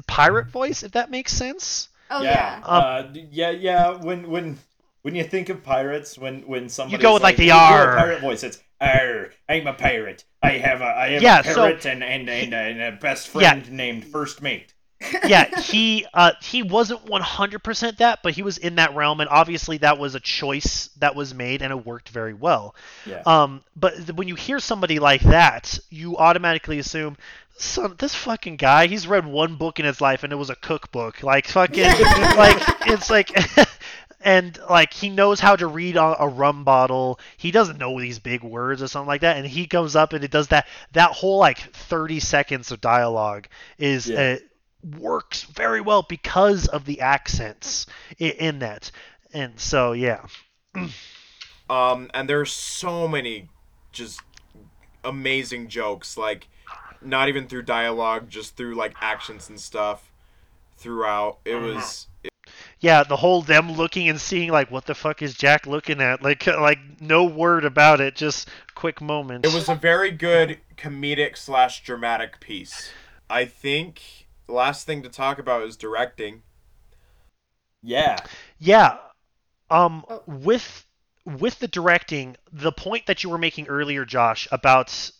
pirate voice, if that makes sense. Oh yeah. yeah. Um, uh, yeah, yeah. When when when you think of pirates, when when somebody you go with, like, the "You do a R." pirate voice, it's "Arr, I'm a pirate. I have a I have Yeah, a so- and, and, and, a- and a best Yeah. friend named First Mate." yeah, he uh he wasn't 100% that, but he was in that realm and obviously that was a choice that was made and it worked very well. Yeah. Um but th- when you hear somebody like that, you automatically assume son this fucking guy, he's read one book in his life and it was a cookbook. Like fucking like it's like and like he knows how to read a, a rum bottle. He doesn't know these big words or something like that and he comes up and it does that that whole like 30 seconds of dialogue is Yeah. uh, works very well because of the accents in, in that. And so yeah. Um, and there's so many just amazing jokes, like not even through dialogue, just through like actions and stuff throughout. It was It... Yeah, the whole them looking and seeing like what the fuck is Jack looking at? Like like no word about it, just quick moment. it was a very good comedic slash dramatic piece. I think the last thing to talk about is directing. Yeah. Yeah. Um Oh. with with the directing, the point that you were making earlier, Josh, about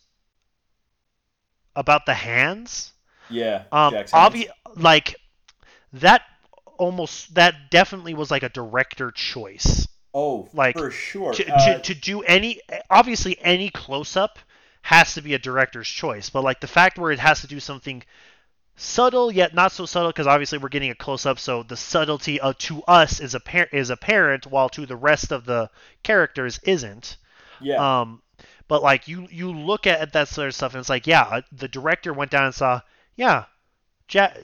about the hands, Yeah. um obvi- like that almost that definitely was like a director choice. Oh, like, for sure. to, Uh, to, to do any obviously any close up has to be a director's choice but like the fact where it has to do something subtle yet not so subtle because obviously we're getting a close up so the subtlety of to us is apparent is apparent while to the rest of the characters isn't yeah. um but like you you look at that sort of stuff and it's like yeah uh, the director went down and saw yeah jack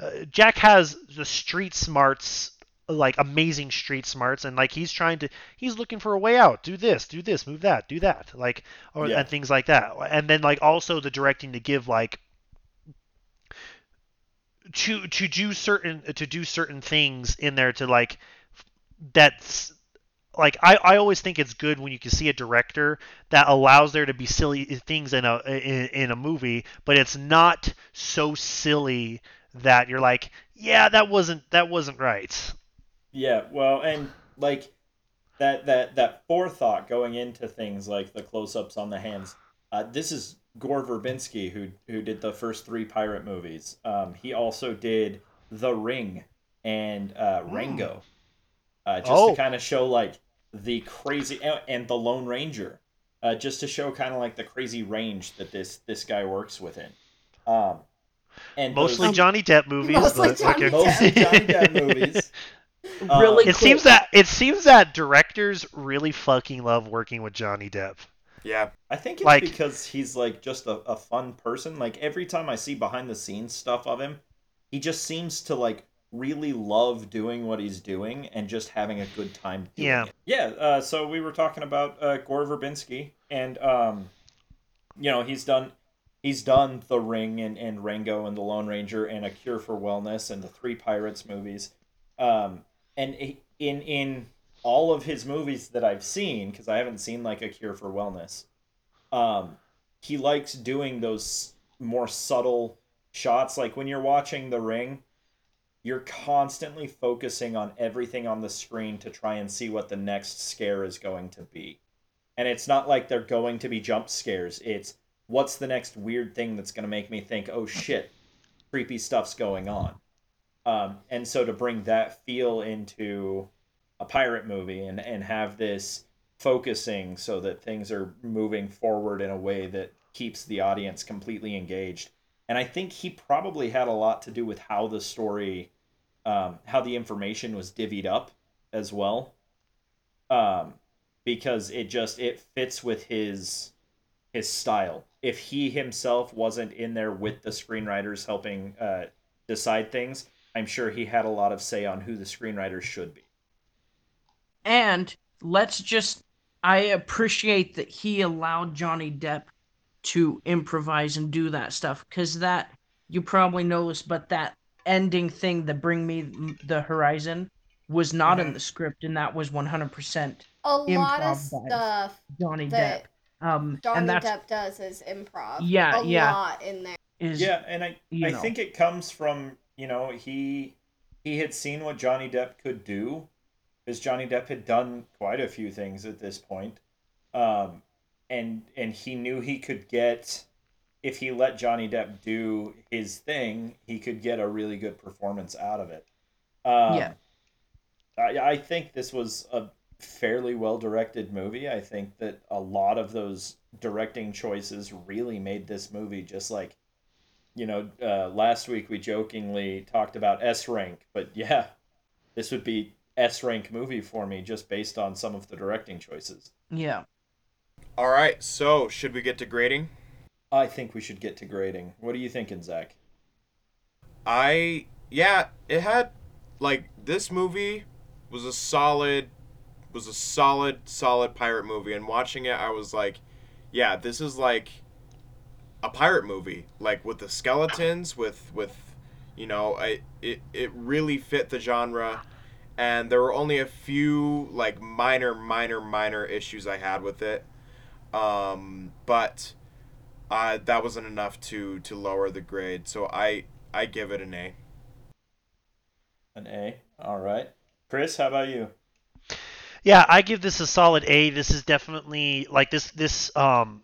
uh, jack has the street smarts like amazing street smarts and like he's trying to he's looking for a way out do this do this move that do that like or Yeah. and things like that and then like also the directing to give like to to do certain to do certain things in there to like that's like I, I always think it's good when you can see a director that allows there to be silly things in a in, in a movie, but it's not so silly that you're like, yeah, that wasn't that wasn't right. Yeah, well, and like that that that forethought going into things like the close-ups on the hands. Uh, this is Gore Verbinski who who did the first three pirate movies. Um, he also did The Ring and uh, Rango, uh, just Oh. to kind of show like the crazy and, and the Lone Ranger, uh, just to show kind of like the crazy range that this this guy works within. Um, and Mostly those- Johnny Depp movies. Mostly but- Johnny okay. Depp. mostly Johnny Depp movies. Uh, really It quick, seems that it seems that directors really fucking love working with Johnny Depp. Yeah. I think it's Like- because he's like just a, a fun person. Like every time I see behind the scenes stuff of him, he just seems to like really love doing what he's doing and just having a good time doing Yeah. it. Yeah. Uh, so we were talking about uh, Gore Verbinski, and um, you know he's done he's done The Ring and, and Rango and The Lone Ranger and A Cure for Wellness and the Three Pirates movies. Um, and in in all of his movies that I've seen, because I haven't seen like A Cure for Wellness, um, he likes doing those more subtle shots. Like when you're watching The Ring, you're constantly focusing on everything on the screen to try and see what the next scare is going to be. And it's not like they're going to be jump scares. It's what's the next weird thing that's going to make me think, oh shit, creepy stuff's going on. Um, and so to bring that feel into a pirate movie and, and have this focusing so that things are moving forward in a way that keeps the audience completely engaged. And I think he probably had a lot to do with how the story, um, how the information was divvied up as well. Um, because it just it fits with his his style. If he himself wasn't in there with the screenwriters helping uh, decide things, I'm sure he had a lot of say on who the screenwriters should be. And let's just I appreciate that he allowed Johnny Depp to improvise and do that stuff cuz that you probably noticed but that ending thing that bring me the horizon was not in Mhm. the script and that was 100% A lot of Improv stuff Johnny that Depp. Um Johnny and that's Depp does is improv. Yeah, a yeah. lot in there. is Yeah, and I I know. think it comes from you know he he had seen what Johnny Depp could do, because Johnny Depp had done quite a few things at this point, um, and and he knew he could get if he let Johnny Depp do his thing, he could get a really good performance out of it. Um, Yeah. I, I think this was a fairly well directed movie. I think that a lot of those directing choices really made this movie just like, you know, uh, last week we jokingly talked about S rank, but yeah, this would be S rank movie for me just based on some of the directing choices. yeah. All right. So, should we get to grading? I think we should get to grading. What are you thinking, Zach? I yeah, it had like this movie was a solid was a solid solid pirate movie and watching it I was like, yeah, this is like a pirate movie like with the skeletons with with you know, I it it really fit the genre and there were only a few like minor minor minor issues I had with it. Um but uh, that wasn't enough to to lower the grade, so I I give it an A. An A. All right. Chris, how about you? Yeah, I give this a solid A. This is definitely like this this um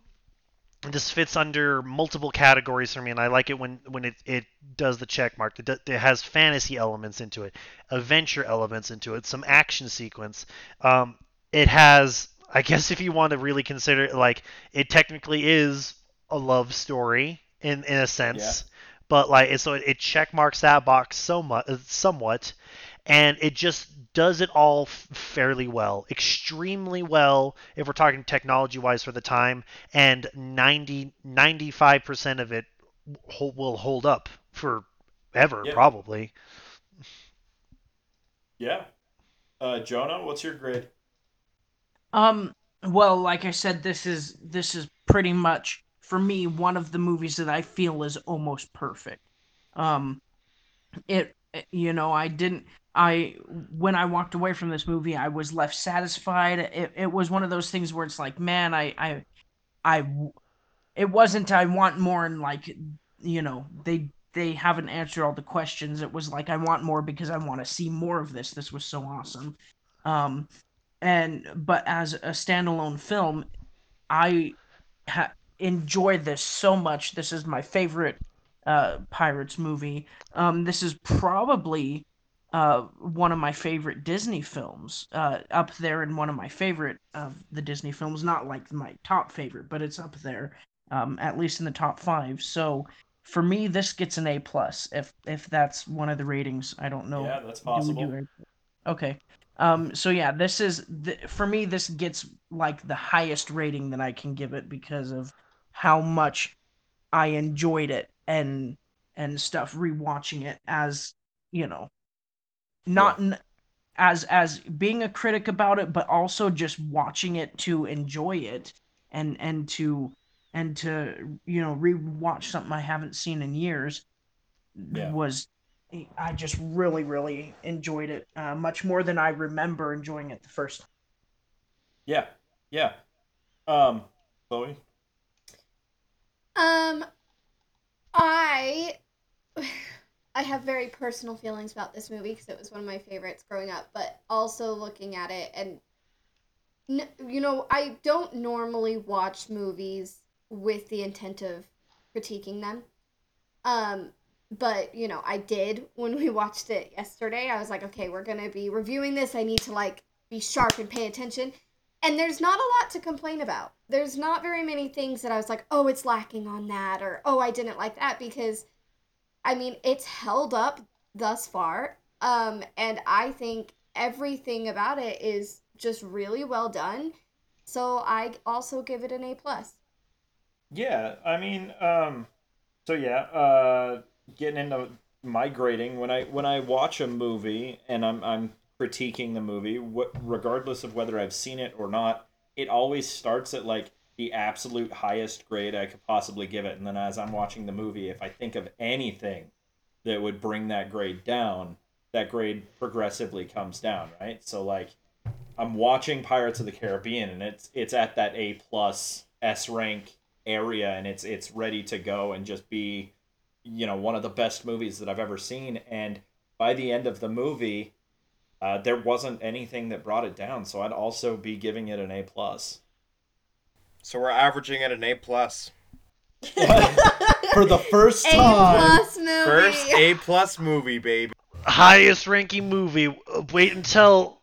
this fits under multiple categories for me, and I like it when when it, it does the check mark. It, it has fantasy elements into it, adventure elements into it, some action sequence. Um, it has, I guess, if you want to really consider it, like it technically is a love story in in a sense, but like it, so it, it check marks that box so much, somewhat, and it just does it all f- fairly well, extremely well if we're talking technology wise for the time, and 90 95% of it hol- will hold up forever Yeah. probably. Yeah, Uh, Jonah, what's your grade? Um, well, like I said, this is this is pretty much for me one of the movies that I feel is almost perfect. Um, it you know I didn't I when I walked away from this movie I was left satisfied. It it was one of those things where it's like man I I I it wasn't I want more and like you know they they haven't answered all the questions. It was like I want more because I want to see more of this. This was so awesome. Um, and but as a standalone film, I ha- enjoyed this so much. This is my favorite uh, Pirates movie. Um, this is probably uh, one of my favorite Disney films. Uh, up there in one of my favorite of the Disney films. Not like my top favorite, but it's up there. Um, at least in the top five. So for me, this gets an A plus. If if that's one of the ratings, I don't know. Yeah, that's possible. do Okay. Um. So yeah, this is th- for me. This gets like the highest rating that I can give it because of how much I enjoyed it and and stuff rewatching it as you know, not n- as as being a critic about it, but also just watching it to enjoy it and and to and to you know rewatch something I haven't seen in years Yeah. was I just really really enjoyed it uh, much more than I remember enjoying it the first time. Yeah, yeah. Um, Chloe. Um, I I have very personal feelings about this movie because it was one of my favorites growing up. But also looking at it, and you know, I don't normally watch movies with the intent of critiquing them. Um, but you know, I did when we watched it yesterday. I was like, okay, we're gonna be reviewing this. I need to like be sharp and pay attention. And there's not a lot to complain about. There's not very many things that I was like, oh, it's lacking on that, or oh, I didn't like that, because I mean, it's held up thus far. Um, and I think everything about it is just really well done. So I also give it an A plus. Yeah, I mean, um, so yeah, uh, getting into my grading when I when I watch a movie and I'm I'm critiquing the movie, what regardless of whether I've seen it or not, it always starts at like the absolute highest grade I could possibly give it, and then as I'm watching the movie, if I think of anything that would bring that grade down, that grade progressively comes down, right? So like I'm watching Pirates of the Caribbean and it's it's at that A plus S rank area and it's it's ready to go and just be you know one of the best movies that I've ever seen and by the end of the movie uh, there wasn't anything that brought it down so I'd also be giving it an A plus So we're averaging at an A plus. for the first A time plus movie. First A plus movie, baby. highest ranking movie. Uh, Wait until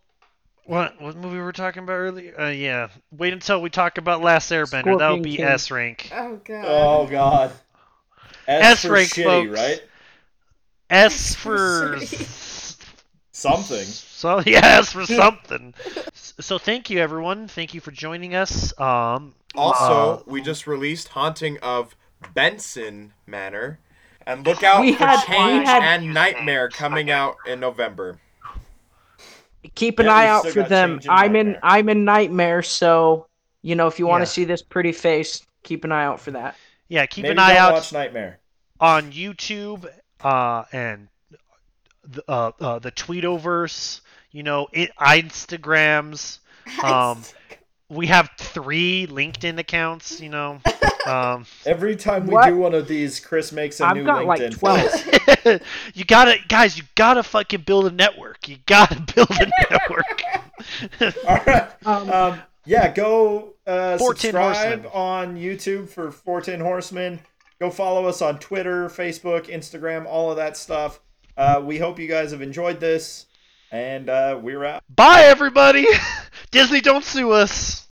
what what movie we were talking about earlier? Uh, yeah. Wait until we talk about Last Airbender. That'll be King. S rank. Oh god. oh god S, S for rank, shitty folks. right S for something so yes, for something. So thank you everyone. Thank you for joining us. Um Also, uh, we just released Haunting of Benson Manor. And look out for had- Change had- and Nightmare coming out in November. Keep an Yeah, eye out for them. I'm in Nightmare. I'm in Nightmare, so you know if you want Yeah. to see this pretty face, keep an eye out for that. yeah, keep Maybe an eye out watch Nightmare on YouTube uh, and the, uh, uh, the Tweetoverse, you know, it, Instagrams. Um, we have three LinkedIn accounts, you know. Um, every time we What? do one of these Chris makes a I've new got, like, 12. you gotta, guys, you gotta fucking build a network. You gotta build a network. All right. Um, Um, yeah, go uh, subscribe Horsemen. on YouTube for 14 Horsemen. Go follow us on Twitter, Facebook, Instagram, all of that stuff. Uh, we hope you guys have enjoyed this, and uh, we're out. Bye, everybody. Disney, don't sue us.